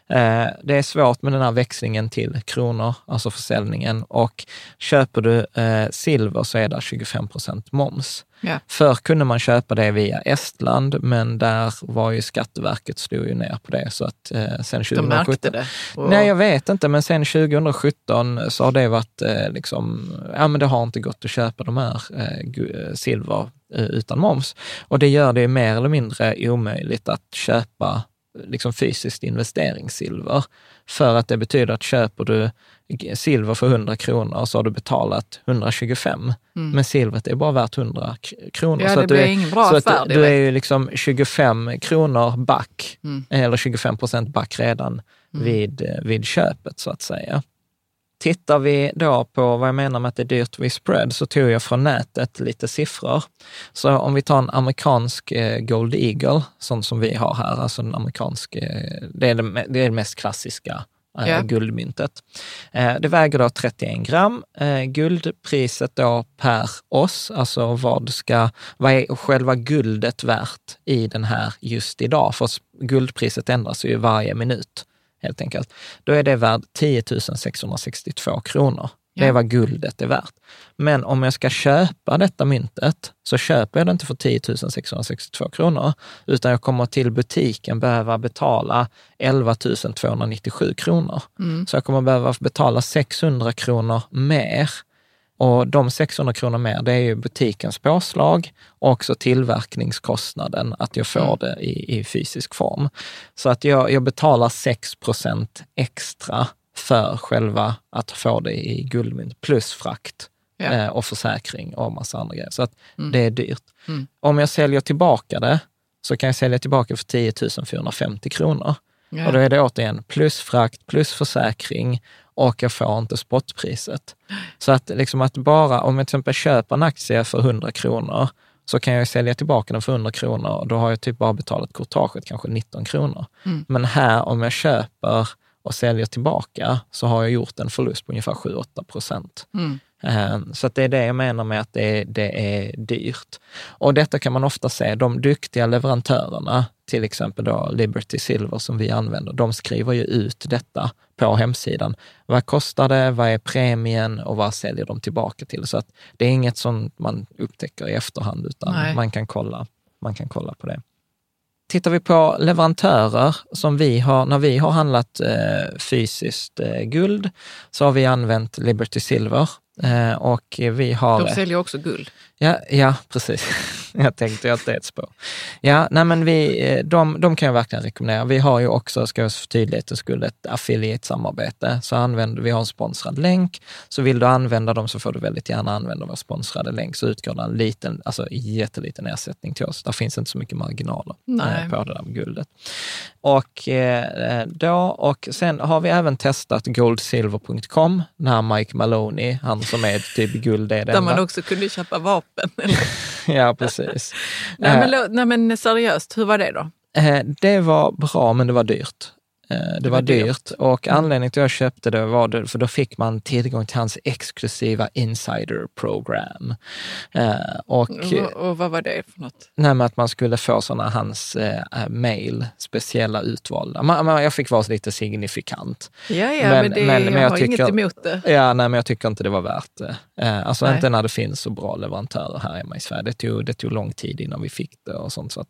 Eh, Det är svårt med den här växlingen till kronor, alltså försäljningen. Och köper du eh, silver så är det 25 procent moms. Ja. Förr kunde man köpa det via Estland, men där var ju Skatteverket slog ju ner på det. Så att sen De 2017... märkte det? Och- Nej, jag vet inte, men sen 2017 så har det varit eh, liksom, ja men det har inte gått att köpa de här eh, eh, silver eh, utan moms. Och det gör det mer eller mindre omöjligt att köpa liksom fysiskt investeringssilver. För att det betyder att köper du silver för 100 kronor så har du betalat 125. Men silvret är bara värt 100 k- kronor. Mm. Ja, så det att du blir är, ingen bra så att affär du, du är ju liksom 25 kronor back, Mm. eller 25 procent back redan vid, eh, vid köpet så att säga. Tittar vi då på vad jag menar med att det är dyrt vid spread så tog jag från nätet lite siffror. Så om vi tar en amerikansk eh, Gold Eagle, sån som vi har här, alltså en amerikansk, eh, det, är det, det är det mest klassiska Ja. guldmyntet. Det väger då 31 gram. Guldpriset då per oss, alltså vad ska, vad är själva guldet värt i den här just idag? För guldpriset ändras ju varje minut helt enkelt, då är det värd 10 662 kronor. Det är Ja. vad guldet är värt. Men om jag ska köpa detta myntet så köper jag det inte för 10 662 kronor, utan jag kommer till butiken behöva betala 11 297 kronor. Så jag kommer behöva betala 600 kronor mer. Och de 600 kronor mer, det är ju butikens påslag och också tillverkningskostnaden, att jag får det i, i fysisk form. Så att jag, jag betalar 6 procent extra för själva att få det i guldmynt, plus frakt Ja. eh, och försäkring och massa andra grejer. Så att det är dyrt. Mm. Om jag säljer tillbaka det, så kan jag sälja tillbaka för 10 450 kronor. Ja. Och då är det återigen plus frakt, plus försäkring och jag får inte spotpriset. Så att, liksom att bara, om jag till exempel köper en aktie för 100 kronor, så kan jag sälja tillbaka den för 100 kronor och då har jag typ bara betalat courtaget kanske 19 kronor. Mm. Men här, om jag köper och säljer tillbaka, så har jag gjort en förlust på ungefär 7-8 procent. Mm. Eh, Så det är det jag menar med att det är, det är dyrt. Och detta kan man ofta se, de duktiga leverantörerna, till exempel då Liberty Silver som vi använder, de skriver ju ut detta på hemsidan. Vad kostar det? Vad är premien? Och vad säljer de tillbaka till? Så att det är inget som man upptäcker i efterhand, utan Nej. man kan, kolla, man kan kolla på det. Tittar vi på leverantörer som vi har, när vi har handlat eh, fysiskt eh, guld, så har vi använt Liberty Silver eh, och vi har... De säljer också guld. Ja, ja precis. Jag tänkte att det är ett spår. Ja, nej men vi, eh, de, de kan jag verkligen rekommendera. Vi har ju också, ska jag för tydlighetens skull, ett affiliate-samarbete. Så använder, vi har en sponsrad länk. Så vill du använda dem så får du väldigt gärna använda vår sponsrade länk. Så utgår det en liten, alltså jätteliten ersättning till oss. Där finns inte så mycket marginaler Nej. eh, på det där med guldet. Och, eh, då, och sen har vi även testat goldsilver.com, när Mike Maloney, han som är typ guld är Där man enda. också kunde köpa vapen. Ja, precis. nej, Eh, men, lo- nej men seriöst, hur var det då? Eh, Det var bra, men det var dyrt. Eh, Det, var var dyrt. och anledningen till att jag köpte det var det, för då fick man tillgång till hans exklusiva insider program. Eh, Och Och, och vad var det för något? nej, att man skulle få sådana hans eh, mail, speciella utvalda. Man, man, jag fick vara lite signifikant. Ja, ja, Men- men, det, men- men jag, jag har tycker- inget emot det. Ja, nej, men jag tycker inte det var värt det. Eh, Alltså Nej. inte när det finns så bra leverantörer här hemma i Sverige. Det tog, det tog lång tid innan vi fick det och sånt. Så att,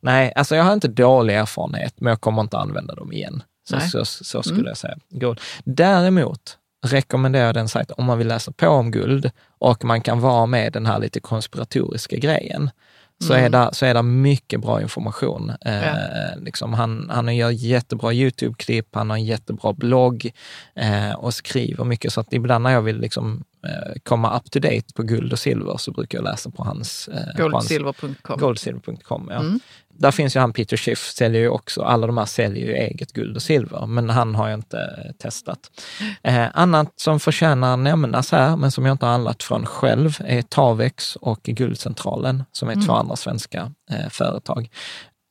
nej, alltså jag har inte dålig erfarenhet, men jag kommer inte använda dem igen. Så, så, så skulle jag säga. Guld. Däremot rekommenderar jag den sajten om man vill läsa på om guld och man kan vara med den här lite konspiratoriska grejen. Så, är det, så är det mycket bra information. Eh, Ja. liksom han, han gör jättebra YouTube-klipp, han har en jättebra blogg eh, och skriver mycket. Så att ibland när jag vill liksom, eh, komma up to date på guld och silver så brukar jag läsa på hans... Eh, Goldsilver.com. Goldsilver.com, ja. Mm. Där finns ju han Peter Schiff, säljer ju också, alla de här säljer ju eget guld och silver, men han har jag inte eh, testat. Eh, annat som förtjänar nämnas här, men som jag inte har handlat från själv, är Tavex och Guldcentralen, som är två Mm. andra svenska eh, företag.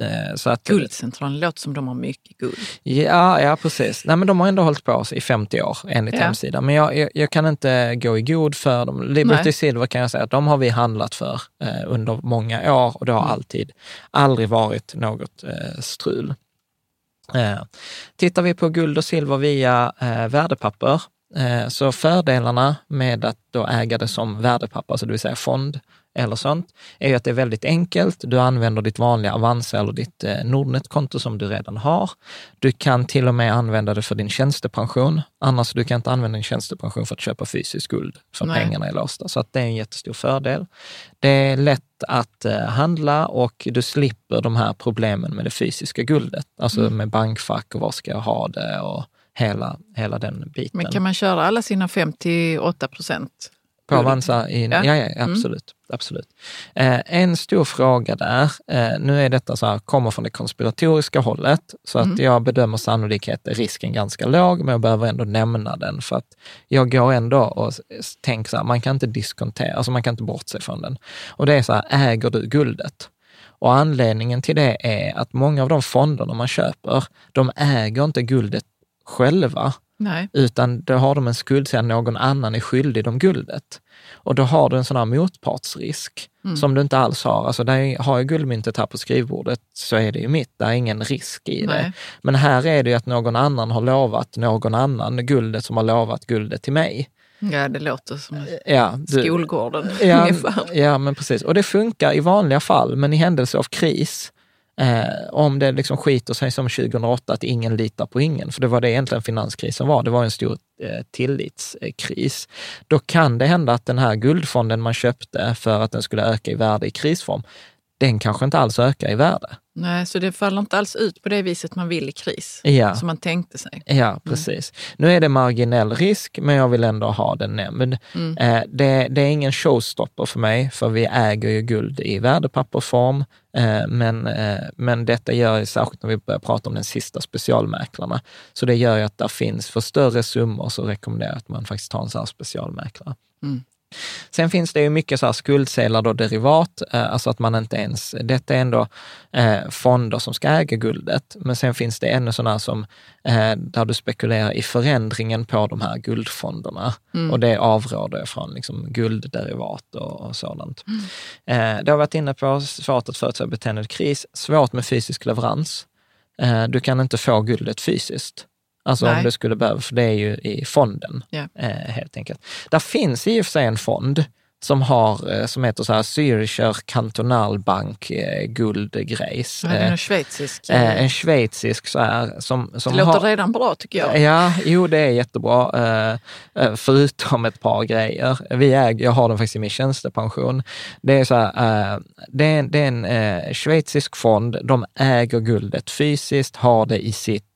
Eh, så att, Guldcentralen låter som de har mycket guld. Ja, ja, precis. Nej, men de har ändå hållit på i 50 år enligt Ja. hemsidan. Men jag, jag, jag kan inte gå i god för dem. Liberty Nej. Silver kan jag säga att de har vi handlat för eh, under många år och det har Mm. alltid, aldrig varit något eh, strul. Eh, tittar vi på guld och silver via eh, värdepapper, eh, så fördelarna med att då äga det som värdepapper, alltså det vill säga fond eller sånt, är ju att det är väldigt enkelt. Du använder ditt vanliga Avanza eller ditt eh, Nordnet-konto som du redan har. Du kan till och med använda det för din tjänstepension. Annars du kan inte använda din tjänstepension för att köpa fysisk guld, för Nej. pengarna är låsta. Så att det är en jättestor fördel. Det är lätt att eh, handla och du slipper de här problemen med det fysiska guldet. Alltså Mm. med bankfack och var ska jag ha det och hela, hela den biten. Men kan man köra alla sina 58 procent? På Avanza? I, ja, Ja. ja, absolut. Absolut. Eh, en stor fråga där, eh, nu är detta så här, kommer från det konspiratoriska hållet, så att jag bedömer sannolikheten, risken ganska låg, men jag behöver ändå nämna den för att jag går ändå och tänker så här, man kan inte diskontera, alltså man kan inte bortse från den. Och det är så här, äger du guldet? Och anledningen till det är att många av de fonderna man köper, de äger inte guldet själva, Nej. utan då har de en skuldsättning, någon annan är skyldig dem guldet. Och då har du en sån här motpartsrisk Mm. som du inte alls har. Alltså där har jag guldmyntet här på skrivbordet så är det ju mitt, det är ingen risk i det. Nej. Men här är det ju att någon annan har lovat någon annan guldet som har lovat guldet till mig. Ja, det låter som Ja, du, skolgården ja, ungefär. ja, men precis. Och det funkar i vanliga fall, men i händelse av kris, eh, om det liksom skiter sig som 2008, att ingen litar på ingen, för det var det egentligen finanskrisen var, det var en stor eh, tillitskris. Då kan det hända att den här guldfonden man köpte för att den skulle öka i värde i krisform, den kanske inte alls ökar i värde. Nej, så det faller inte alls ut på det viset man vill i kris, Ja. som man tänkte sig. Ja, precis. Nu är det marginell risk, men jag vill ändå ha den nämnd. Eh, det, det är ingen showstopper för mig, för vi äger ju guld i värdepappersform. Eh, men, eh, men detta gör ju, särskilt när vi börjar prata om den sista specialmäklarna, så det gör ju att det finns, för större summor så rekommenderar jag att man faktiskt tar en sån här specialmäklare. Sen finns det ju mycket så här skuldsedlar och derivat, eh, alltså att man inte ens, detta är ändå eh, fonder som ska äga guldet, men sen finns det ännu sådana som eh, där du spekulerar i förändringen på de här guldfonderna. Och det avråder jag från, liksom guldderivat och, och sådant. Eh, det har varit inne på, svårt att förutsäga beteendekris, kris, svårt med fysisk leverans. Du kan inte få guldet fysiskt. Alltså Nej. om det skulle behöva, för det är ju i fonden Ja. eh, helt enkelt. Där finns i och för sig en fond som, har, eh, som heter så här Zürcher Kantonalbank eh, guldgrejs. Ja, är Eh, en schweizisk. eh, en schweizisk så här, som, som det låter har, redan bra tycker jag. Ja, jo det är jättebra. Eh, eh, förutom ett par grejer. Vi äger, jag har den faktiskt i min tjänstepension. Det är så här, eh, det är, en- det är en eh, schweizisk fond. De äger guldet fysiskt, har det i sitt eh,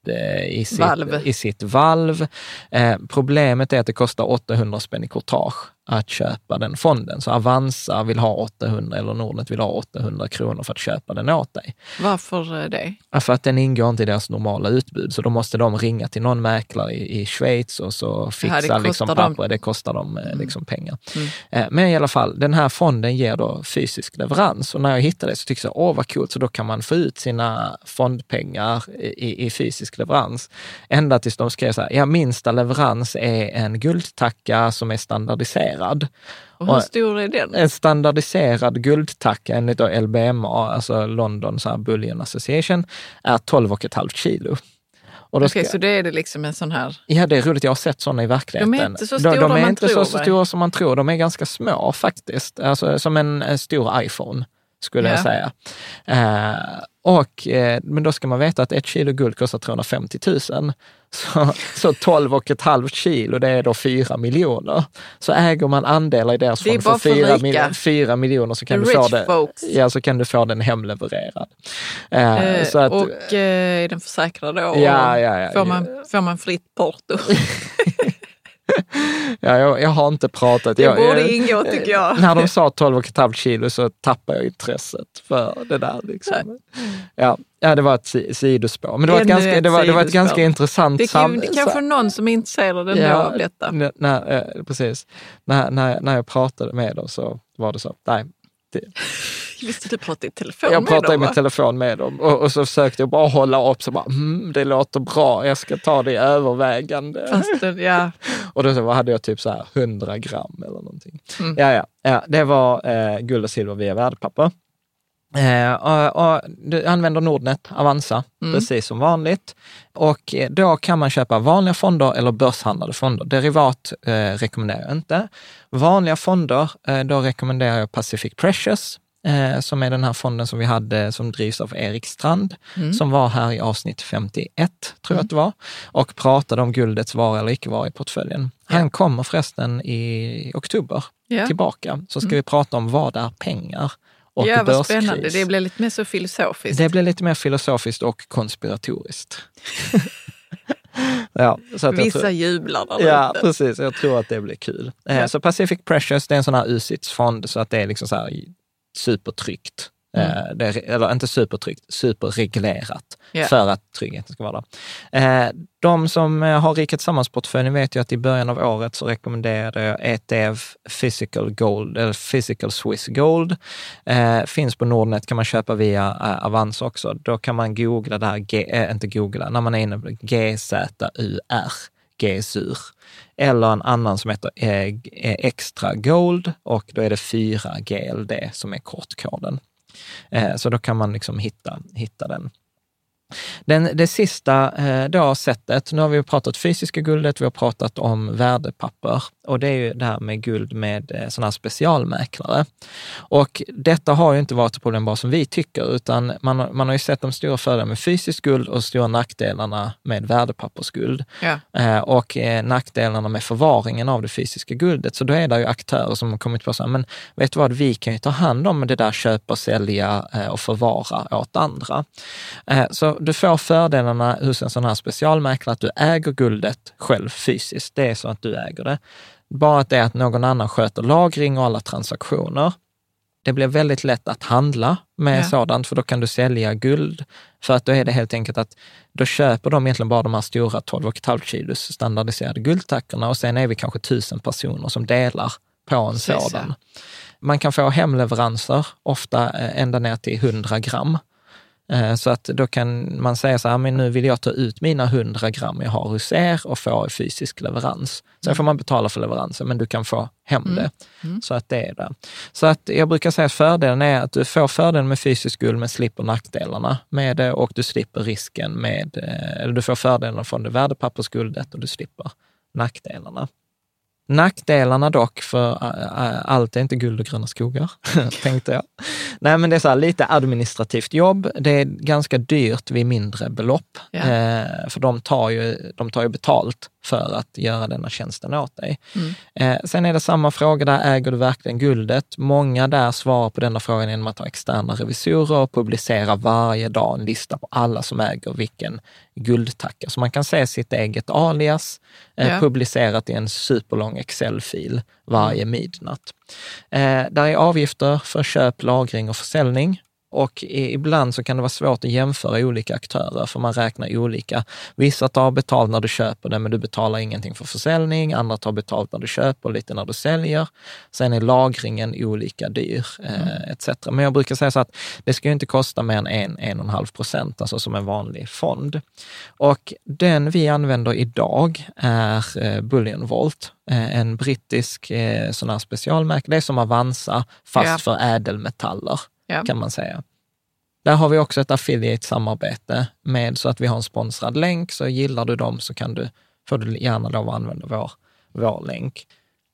i sitt Valv. I sitt valv. Eh, problemet är att det kostar 800 spänn i courtage att köpa den fonden. Så Avanza vill ha 800 eller Nordnet vill ha 800 kronor för att köpa den åt dig. Varför eh, det? För att den ingår inte i deras normala utbud, så då måste de ringa till någon mäklare i, i Schweiz och så fixa kostar liksom papper. Det kostar dem eh, liksom pengar. Eh, Men i alla fall, den här fonden ger då fysisk leverans och när jag hittade det så tyckte jag, åh vad coolt, så då kan man få ut sina fondpengar i, i fysisk leverans. Ända tills de skrev så här, ja minsta leverans är en guldtacka som är standardiserad. Och hur stor är den? En standardiserad guldtacka enligt då LBMA, alltså London så här Bullion Association, är 12,5 kilo. Och Okej, ska, så det är det liksom en sån här... Ja, det är roligt. Jag har sett sådana i verkligheten. De är inte så de, stora de är man inte tror, så stora som man tror. De är ganska små faktiskt. Alltså som en, en stor iPhone, skulle jag Ja. säga. Eh, och, eh, men då ska man veta att ett kilo guld kostar 350 000. Så, så 12,5 kilo, det är då 4 miljoner. Så äger man andelar i deras fond för bara för 4, rika. mil, 4 miljoner så kan, The du få det, folks. ja, så kan du få den hemlevererad. Eh, Eh, så att, och eh, är den försäkrad då? Ja, ja, ja. Får, man, får man fritt porto? ja, jag, jag har inte pratat. Det jag, borde jag, ingå tycker jag. När de sa 12,5 kilo så tappade jag intresset för det där. Liksom. Ja, ja, det var ett si- sidospår. Men det var ett, ganska, ett det var, det var ett ganska intressant Det, kan, sam- det är kanske någon som är intresserad ändå av detta. n- när, eh, precis. När, när, när jag pratade med dem så var det så, nej. Det, Visste du pratade i telefon jag med pratade i dem? min telefon med dem och, och så försökte jag bara hålla upp, så bara, mm, det låter bra, jag ska ta det i övervägande. Fast, ja, Och då så hade jag typ så här 100 gram eller någonting. Mm. Ja, ja, ja, det var eh, guld och silver via värdepapper. Eh, och, och du använder Nordnet, Avanza, Mm. precis som vanligt. Och då kan man köpa vanliga fonder eller börshandlade fonder. Derivat eh, rekommenderar jag inte. Vanliga fonder, eh, då rekommenderar jag Pacific Precious, eh, som är den här fonden som vi hade som drivs av Erik Strand, Mm. som var här i avsnitt 51, tror jag att det var, och pratade om guldets vara eller icke vara i portföljen. Han kommer förresten i oktober Ja. tillbaka, så ska vi prata om vad är pengar och ja vad spännande. Det blir lite mer så filosofiskt. Det blir lite mer filosofiskt och konspiratoriskt. ja, så Vissa tror, jublar där Ja, ute. precis. Jag tror att det blir kul. Eh, Ja. Så Pacific Precious, det är en sån här UCITS-fond, så att det är liksom så här supertryggt. Mm. Eh, Det eller inte supertryggt, superreglerat Ja. för att tryggheten ska vara där. Eh, De som eh, har Riket Tillsammans-portföljen vet ju att i början av året så rekommenderade jag ETF Physical Gold, eller Physical Swiss Gold. Finns på Nordnet, kan man köpa via Avanza också. Då kan man googla där, G, inte googla, när man är inne på GZUR, G-sur. Eller en annan som heter e, e, Extra Gold och då är det 4 GLD som är kortkoden. Eh, så då kan man liksom hitta, hitta den. Den, det sista eh, då sättet, nu har vi pratat fysiska guldet, vi har pratat om värdepapper och det är ju det här med guld med eh, sådana här specialmäklare. Och detta har ju inte varit ett problem bara som vi tycker, utan man, man har ju sett de stora fördelarna med fysiskt guld och stora nackdelarna med värdepappersguld. Ja. Eh, och eh, nackdelarna med förvaringen av det fysiska guldet. Så då är det ju aktörer som har kommit på så här, men vet du vad, vi kan ju ta hand om det där köpa, sälja eh, och förvara åt andra. Eh, så du får fördelarna hos en sån här specialmäklare att du äger guldet själv fysiskt. Det är så att du äger det. Bara att det är att någon annan sköter lagring och alla transaktioner. Det blir väldigt lätt att handla med Ja. sådant, för då kan du sälja guld. För att då är det helt enkelt att då köper de egentligen bara de här stora 12,5 kilos standardiserade guldtackorna och sen är vi kanske tusen personer som delar på en Precis, ja. sådan. Man kan få hemleveranser, ofta eh, ända ner till 100 gram. Eh, Så att då kan man säga så här, men nu vill jag ta ut mina 100 gram jag har hos er och få fysisk leverans. Sen får man betala för leveransen, men du kan få hem det. Så att det är det. Så att jag brukar säga att fördelen är att du får fördelen med fysisk guld, men slipper nackdelarna med det och du slipper risken med, eh, eller du får fördelen från det värdepappersguldet och du slipper nackdelarna. Nackdelarna dock, för allt är inte guld och gröna skogar, tänkte jag. Nej, men det är så här, lite administrativt jobb. Det är ganska dyrt vid mindre belopp, Ja. eh, för de tar, ju, de tar ju betalt för att göra denna tjänsten åt dig. Mm. Eh, sen är det samma fråga där, äger du verkligen guldet? Många där svarar på denna frågan genom att ha externa revisorer och publicera varje dag en lista på alla som äger vilken guldtacka. Så man kan se sitt eget alias eh, Ja. publicerat i en superlång Excel-fil varje midnatt. Eh, där är avgifter för köp, lagring och försäljning. Och ibland så kan det vara svårt att jämföra olika aktörer, för man räknar olika. Vissa tar betalt när du köper det, men du betalar ingenting för försäljning. Andra tar betalt när du köper och lite när du säljer. Sen är lagringen olika dyr, eh, etc. Men jag brukar säga så att det ska ju inte kosta mer än en, en och en halv procent, alltså som en vanlig fond. Och den vi använder idag är eh, Bullion Vault, eh, en brittisk eh, sån här specialmärke. Det är som Avanza, fast Ja. för ädelmetaller Ja. kan man säga. Där har vi också ett affiliate-samarbete med så att vi har en sponsrad länk. Så gillar du dem så kan du, får du gärna lov att använda vår, vår länk.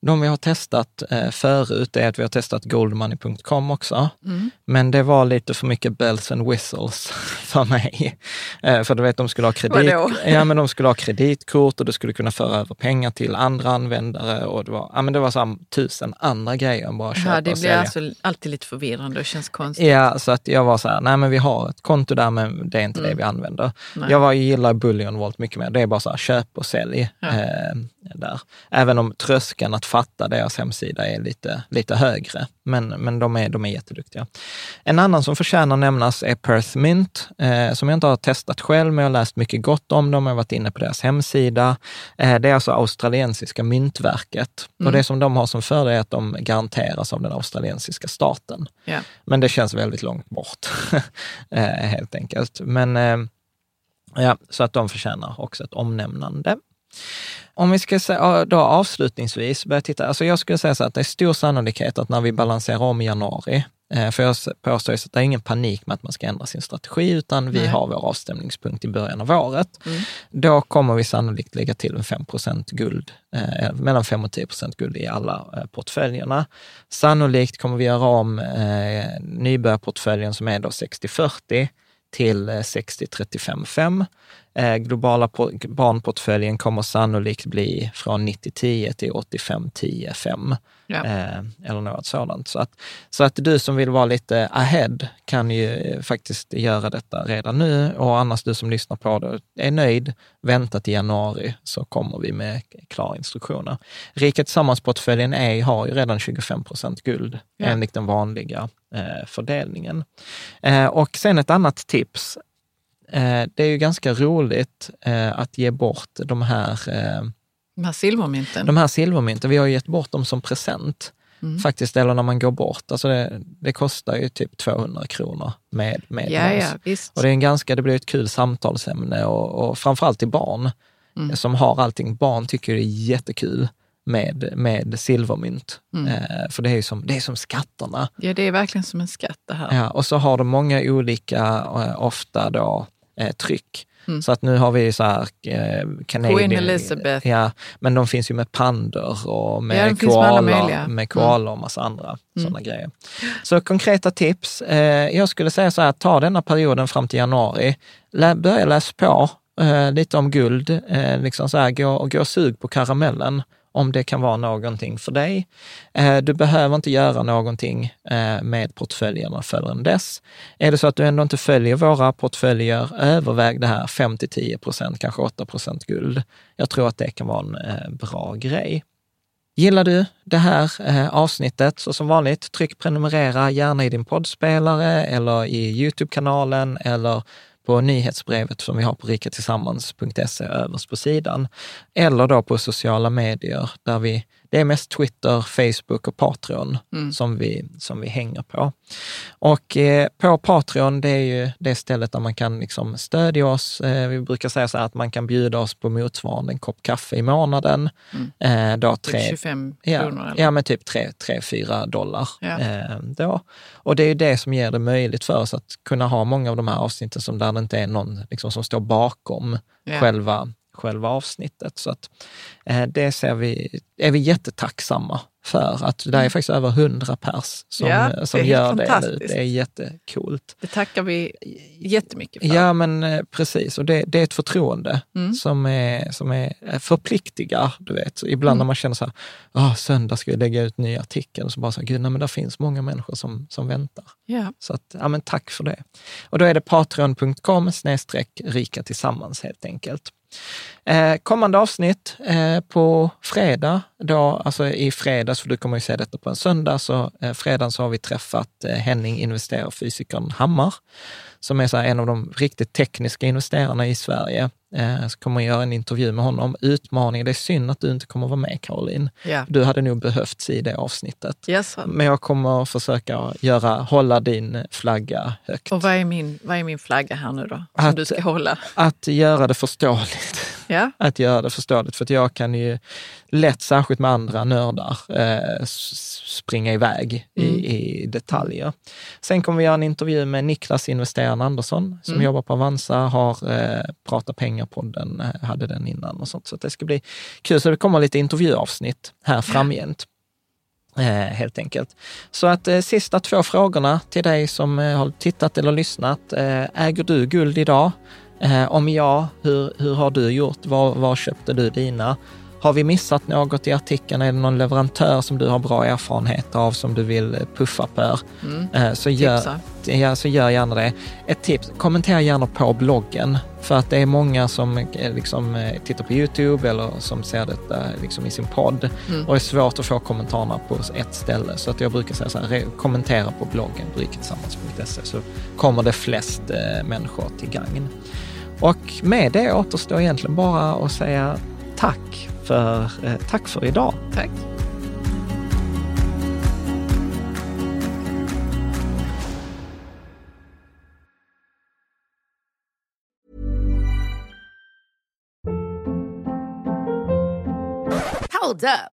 De vi har testat eh, förut är att vi har testat goldmoney.com också. Mm. Men det var lite för mycket bells and whistles för mig. Eh, för du vet, de skulle ha kredit, Vadå? ja, men de skulle ha kreditkort och du skulle kunna föra över pengar till andra användare. Och det var, ja, men det var så här, tusen andra grejer än bara köpa Ja, det och blir sälja. alltså alltid lite förvirrande och känns konstigt. Ja, så att jag var så här, nej men vi har ett konto där, men det är inte det Mm. vi använder. Nej. Jag var, gillar Bullion Vault mycket mer. Det är bara så här, köp och sälj. Ja. Eh, där. Även om tröskeln att fatta deras hemsida är lite, lite högre. Men, men de, är, de är jätteduktiga. En annan som förtjänar nämnas är Perth Mint, eh, som jag inte har testat själv, men jag har läst mycket gott om dem. Jag har varit inne på deras hemsida. Eh, det är alltså australiensiska myntverket. Och det som de har som fördel är att de garanteras av den australiensiska staten. Ja. Men det känns väldigt långt bort, eh, helt enkelt. Men eh, ja, så att de förtjänar också ett omnämnande. Om vi ska säga, då avslutningsvis börja titta, alltså jag skulle säga så att det är stor sannolikhet att när vi balanserar om i januari, eh, för jag påstår ju så att det är ingen panik med att man ska ändra sin strategi, utan vi Nej. har vår avstämningspunkt i början av året. Mm. Då kommer vi sannolikt lägga till en 5% guld, eh, mellan 5 och 10% guld i alla eh, portföljerna. Sannolikt kommer vi göra om eh, nybörjarportföljen som är då 60-40 till eh, 60-35-5. Eh, globala po- barnportföljen kommer sannolikt bli från 90-10 till 85-10-5. Ja. Eh, eller något sådant. Så att, så att du som vill vara lite ahead kan ju eh, faktiskt göra detta redan nu. Och annars du som lyssnar på det är nöjd, vänta till januari så kommer vi med klara instruktioner. Rika Tillsammans-portföljen är, har ju redan 25 procent guld Ja. enligt den vanliga eh, fördelningen. Eh, och sen ett annat tips. Eh, det är ju ganska roligt eh, att ge bort de här eh, De här silvermynten. de här silvermynten, vi har gett bort dem som present. Mm. Faktiskt, eller när man går bort. Alltså det, det kostar ju typ 200 kronor med, med ja, ja, visst. Och det, är en ganska, det blir ett kul samtalsämne och, och framförallt till barn. mm. som har allting. Barn tycker det är jättekul med, med silvermynt. Mm. Eh, för det är, som, det är som skatterna. Ja, det är verkligen som en skatt det här. Ja, och så har de många olika, eh, ofta då, eh, tryck. Mm. Så att nu har vi så här eh, Canadian, Queen Elizabeth. Ja, men de finns ju med pandor och med ja, koalor, med koalor och massa andra mm. sådana grejer. Så konkreta tips. Eh, jag skulle säga så här, ta denna perioden fram till januari. Lä, börja läsa på eh, lite om guld, eh, liksom så här, gå, gå och sug på karamellen om det kan vara någonting för dig. Eh, du behöver inte göra någonting eh, med portföljerna förrän dess. Är det så att du ändå inte följer våra portföljer, överväg det här 5-10 procent, kanske 8 procent guld. Jag tror att det kan vara en eh, bra grej. Gillar du det här avsnittet, så som vanligt, tryck prenumerera gärna i din poddspelare eller i Youtube-kanalen eller på nyhetsbrevet som vi har på riketillsammans.se överst på sidan. Eller då på sociala medier där vi det är mest Twitter, Facebook och Patreon mm. som, vi, som vi hänger på. Och eh, på Patreon, det är ju det stället där man kan liksom stödja oss. Eh, vi brukar säga så här att man kan bjuda oss på motsvarande en kopp kaffe i månaden. Mm. Eh, då typ tre, 25 ja, kronor? Eller? Ja, men typ 3-4 dollar. Ja. Eh, då. Och det är ju det som ger det möjligt för oss att kunna ha många av de här avsnitten som där det inte är någon liksom, som står bakom ja. själva själva avsnittet. Så att, eh, det ser vi, är vi jättetacksamma för. Att det är mm. faktiskt över hundra pers som, ja, som gör det nu. Det är jättekult. Det tackar vi jättemycket för. Ja, men eh, precis. Och det, det är ett förtroende mm. som, är, som är eh, förpliktigar. Du vet. Ibland mm. när man känner så här, oh, söndag ska jag lägga ut ny artikel, så bara så här, gud, nej, men det finns många människor som, som väntar. Ja. Så att, ja, men tack för det. Och då är det patreon.com snedstreck rika tillsammans helt enkelt. Eh, kommande avsnitt eh, på fredag, då, alltså i fredags, för du kommer ju se detta på en söndag, så eh, fredagen så har vi träffat eh, Henning, investerarfysikern Hammar, som är en av de riktigt tekniska investerarna i Sverige. Eh, så kommer jag göra en intervju med honom. Utmaningen, det är synd att du inte kommer vara med Caroline. Yeah. Du hade nog behövts i det avsnittet. Yes. Men jag kommer försöka göra, hålla din flagga högt. Och vad är min, vad är min flagga här nu då, som att, du ska hålla? Att göra det förståeligt. Yeah. Att göra det förståeligt, för att jag kan ju lätt, särskilt med andra nördar, eh, springa iväg mm. i, i, detaljer. Sen kommer vi göra en intervju med Niklas investeraren Andersson som mm. jobbar på Avanza, har eh, pratat pengar-podden, eh, hade den innan och sånt. Så det ska bli kul. Så det kommer lite intervjuavsnitt här framgent. Eh, helt enkelt. Så att eh, sista två frågorna till dig som eh, har tittat eller lyssnat. Eh, äger du guld idag? Eh, om ja, hur, hur har du gjort? Var, var köpte du dina? Har vi missat något i artikeln? Är det någon leverantör som du har bra erfarenhet av som du vill puffa på? Mm. Eh, så, gör, ja, så gör gärna det. Ett tips, kommentera gärna på bloggen. För att det är många som eh, liksom, eh, tittar på Youtube eller som ser detta liksom, i sin podd. Mm. Och det är svårt att få kommentarerna på ett ställe. Så att jag brukar säga så här, kommentera på bloggen, bryketillsammans.se, så kommer det flest människor till gagn. Och med det återstår egentligen bara att säga tack för, eh, tack för idag. Tack. Hold up.